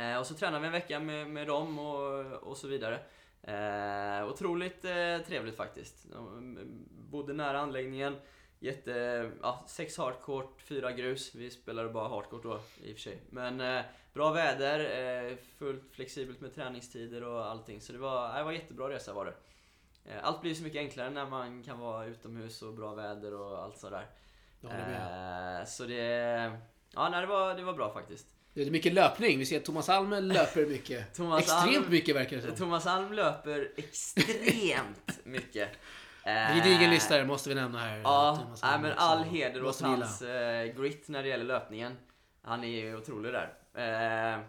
Eh, och så tränade vi en vecka med, med dem och, och så vidare. Eh, otroligt eh, trevligt faktiskt. De bodde nära anläggningen. Jätte, ja, sex hardcourt, fyra grus. Vi spelade bara hardcourt då i och för sig. Men eh, bra väder, eh, fullt flexibelt med träningstider och allting. Så det var, det var jättebra resa var det. Eh, allt blir så mycket enklare när man kan vara utomhus och bra väder och allt sådär. Med. Eh, så det, ja, nej, det, var, det var bra faktiskt. Det är mycket löpning. Vi ser att Thomas Alm löper mycket. Thomas Extremt Alm- mycket verkar det som. Thomas Alm löper extremt mycket. Eh, Gedigen lista där måste vi nämna här. Ja, Thomas nej, men all heder åt hans eh, grit när det gäller löpningen. Han är ju otrolig där. Eh,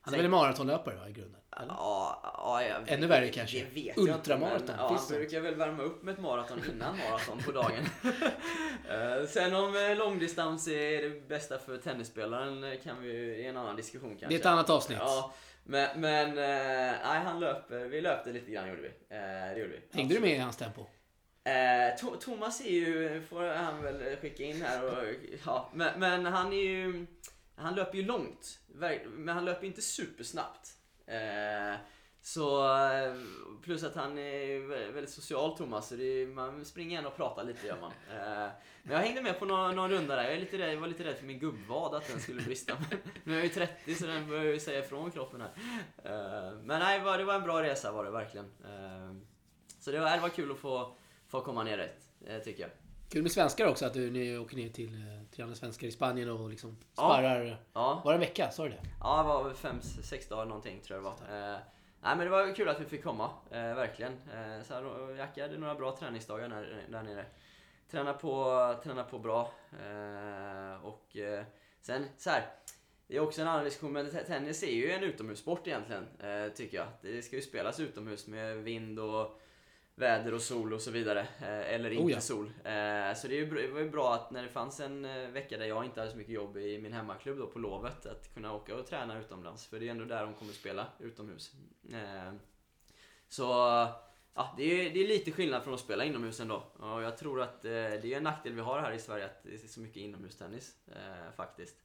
Han är väl maratonlöpare va, i grunden? Eller? Ja, ja, jag, Ännu värre kanske. Det vet jag inte, Ultramaraton, men, Ja, finns det? brukar väl värma upp med ett maraton innan maraton på dagen. Eh, Sen om eh, långdistans är det bästa för tennisspelaren eh, kan vi ju i en annan diskussion kanske. Det är ett annat avsnitt. Ja, men, men nej, han löper. Vi löpte lite grann gjorde vi. Det gjorde vi. Hängde du med i hans tempo? Eh, Thomas är ju, får han väl skicka in här och, ja, men, men han är ju, han löper ju långt. Men han löper inte supersnabbt. Eh, så, eh, plus att han är väldigt social Thomas, så är, man springer gärna och pratar lite gör man. Eh, men jag hängde med på någon, någon runda där, jag, är lite rädd, jag var lite rädd för min gubbvad att den skulle brista. Men nu är jag ju 30 så den börjar ju säga ifrån kroppen här. Eh, men nej, det var- en bra resa var det verkligen. Så det var, det var kul att få, få komma ner eh, tycker jag. Kul med svenskar också, att du ni åker ner till, till andra svenskar i Spanien och liksom Ja. sparrar. Ja, Var det en vecka? Sa du det? ja det var fem, sex dagar någonting tror jag det var. Nej men det var kul att vi fick komma, eh, verkligen. Eh, så här, och hade några bra träningsdagar där, där nere. Träna på, träna på bra. Eh, och eh, sen så här. Det är också en annan diskussion, men tennis är ju en utomhussport egentligen, eh, tycker jag. Det ska ju spelas utomhus med vind och väder och sol och så vidare. Eh, eller inte Oh ja. sol. Eh, så det, var ju bra att när det fanns en eh, vecka där jag inte hade så mycket jobb i min hemmaklubb då på lovet, att kunna åka och träna utomlands. För det är ändå där de kommer spela, utomhus. Så ja, det är, det är lite skillnad från att spela inomhus ändå. Och jag tror att det är en nackdel vi har här i Sverige, att det är så mycket inomhustennis faktiskt.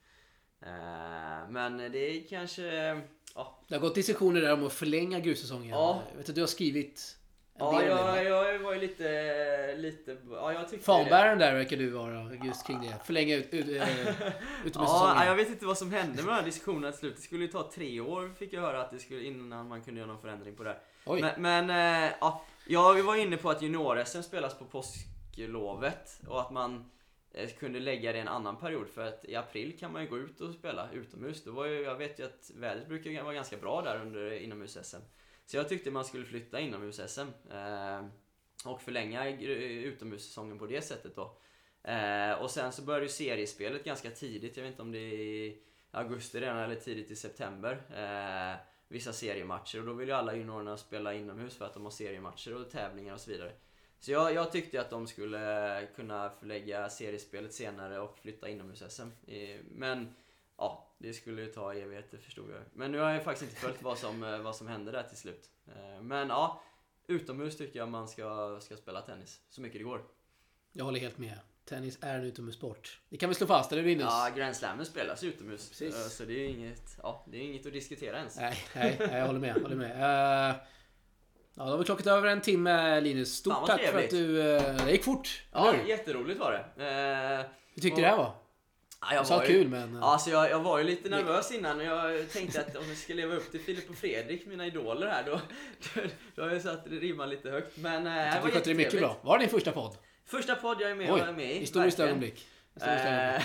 Men det är kanske... Ja, Det har gått diskussioner där om att förlänga grussäsongen. Ja. Vet att du har skrivit ja jag, jag var ju lite... lite ja, jag tyckte. Fanbäraren där verkar du vara just kring det. Förlänga ut, ut, äh, Ja, utomhussäsongen. jag vet inte vad som hände med den här diskussionen till slut. Det skulle ju ta tre år fick jag höra att det skulle innan man kunde göra någon förändring på det här. Men, men eh, ja, Ja, vi var inne på att junior-SM spelas på påsklovet och att man eh, kunde lägga det i en annan period för att i april kan man ju gå ut och spela utomhus. Det var ju, jag vet ju att vädret brukar vara ganska bra där under inomhus-SM. Så jag tyckte man skulle flytta inomhus-SM eh, och förlänga utomhussäsongen på det sättet då. Eh, och sen så började ju seriespelet ganska tidigt, jag vet inte om det är i augusti redan eller tidigt i september. Eh, vissa seriematcher och då vill ju alla juniorerna spela inomhus för att de har seriematcher och tävlingar och så vidare. Så jag, jag tyckte att de skulle kunna förlägga seriespelet senare och flytta inomhus-SM. Eh, men ja, det skulle ju ta evigheter förstod jag. Men nu har jag faktiskt inte följt vad som, vad som hände där till slut. Eh, men ja, utomhus tycker jag man ska, ska spela tennis så mycket det går. Jag håller helt med. Tennis är en utomhussport. Det kan vi slå fast, eller Linus? Ja, Grand Slammen spelas utomhus. Precis. Eh, så det är inget, ja, det är inget att diskutera ens. Nej, nej, jag håller med. Håller med. Uh, ja, då har vi klockat över en timme Linus. Stort tack trevligt. för att du... Uh, det gick fort. Ja, jätteroligt var det. Uh, Hur tyckte du det var? Ja, jag sa kul men... Alltså jag, jag var ju lite nervös innan och jag tänkte att om jag ska leva upp till Filip och Fredrik, mina idoler här, då, då, då har jag satt ribban lite högt. Men äh, det var jättetrevligt. mycket bra. Var det din första podd? Första podd jag är med, Oj, är med i. Historiskt ögonblick. Eh,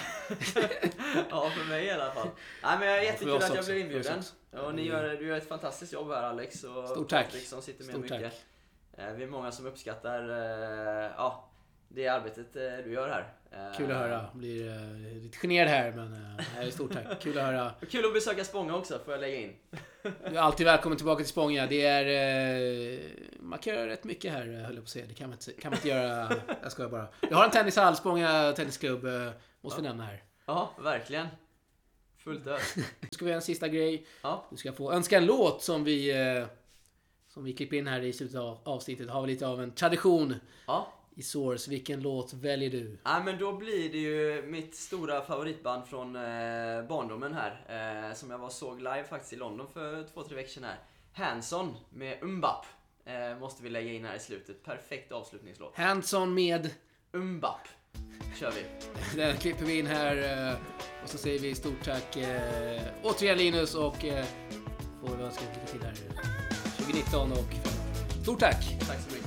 ja, för mig i alla fall. Nej, men jag är jättekul att jag blev inbjuden. Och ni gör, du gör ett fantastiskt jobb här Alex. Och Stort tack. Patrik som sitter med Stort mycket. Tack. Eh, vi är många som uppskattar ja, det arbetet du gör här. Kul att höra. Blir uh, lite generad här men uh, stort tack. Kul att höra. Kul att besöka Spånga också får jag lägga in. du är alltid välkommen tillbaka till Spånga. Det är... Uh, man kan göra rätt mycket här höll jag på att säga. Det kan man inte, kan man inte göra. Jag skojar bara. Vi har en tennishall, Spånga Tennisklubb. Uh, måste ja. vi nämna här. Ja, verkligen. Fullt ös. Nu ska vi göra en sista grej. Ja. Du ska få önska en låt som vi... som vi klipper in här i slutet av avsnittet. Har vi lite av en tradition. Ja i Source. Vilken låt väljer du? Ja, men då blir det ju mitt stora favoritband från eh, barndomen här. Eh, som jag var såg live faktiskt i London för två, tre veckor sedan här. Hanson med Umbap. Eh, måste vi lägga in här i slutet. Perfekt avslutningslåt. Hanson med? Umbap. Kör vi. Den klipper vi in här. Eh, och så säger vi stort tack eh, återigen Linus och eh, får vi önska lycka till här 2019 och Stort tack! Tack så mycket.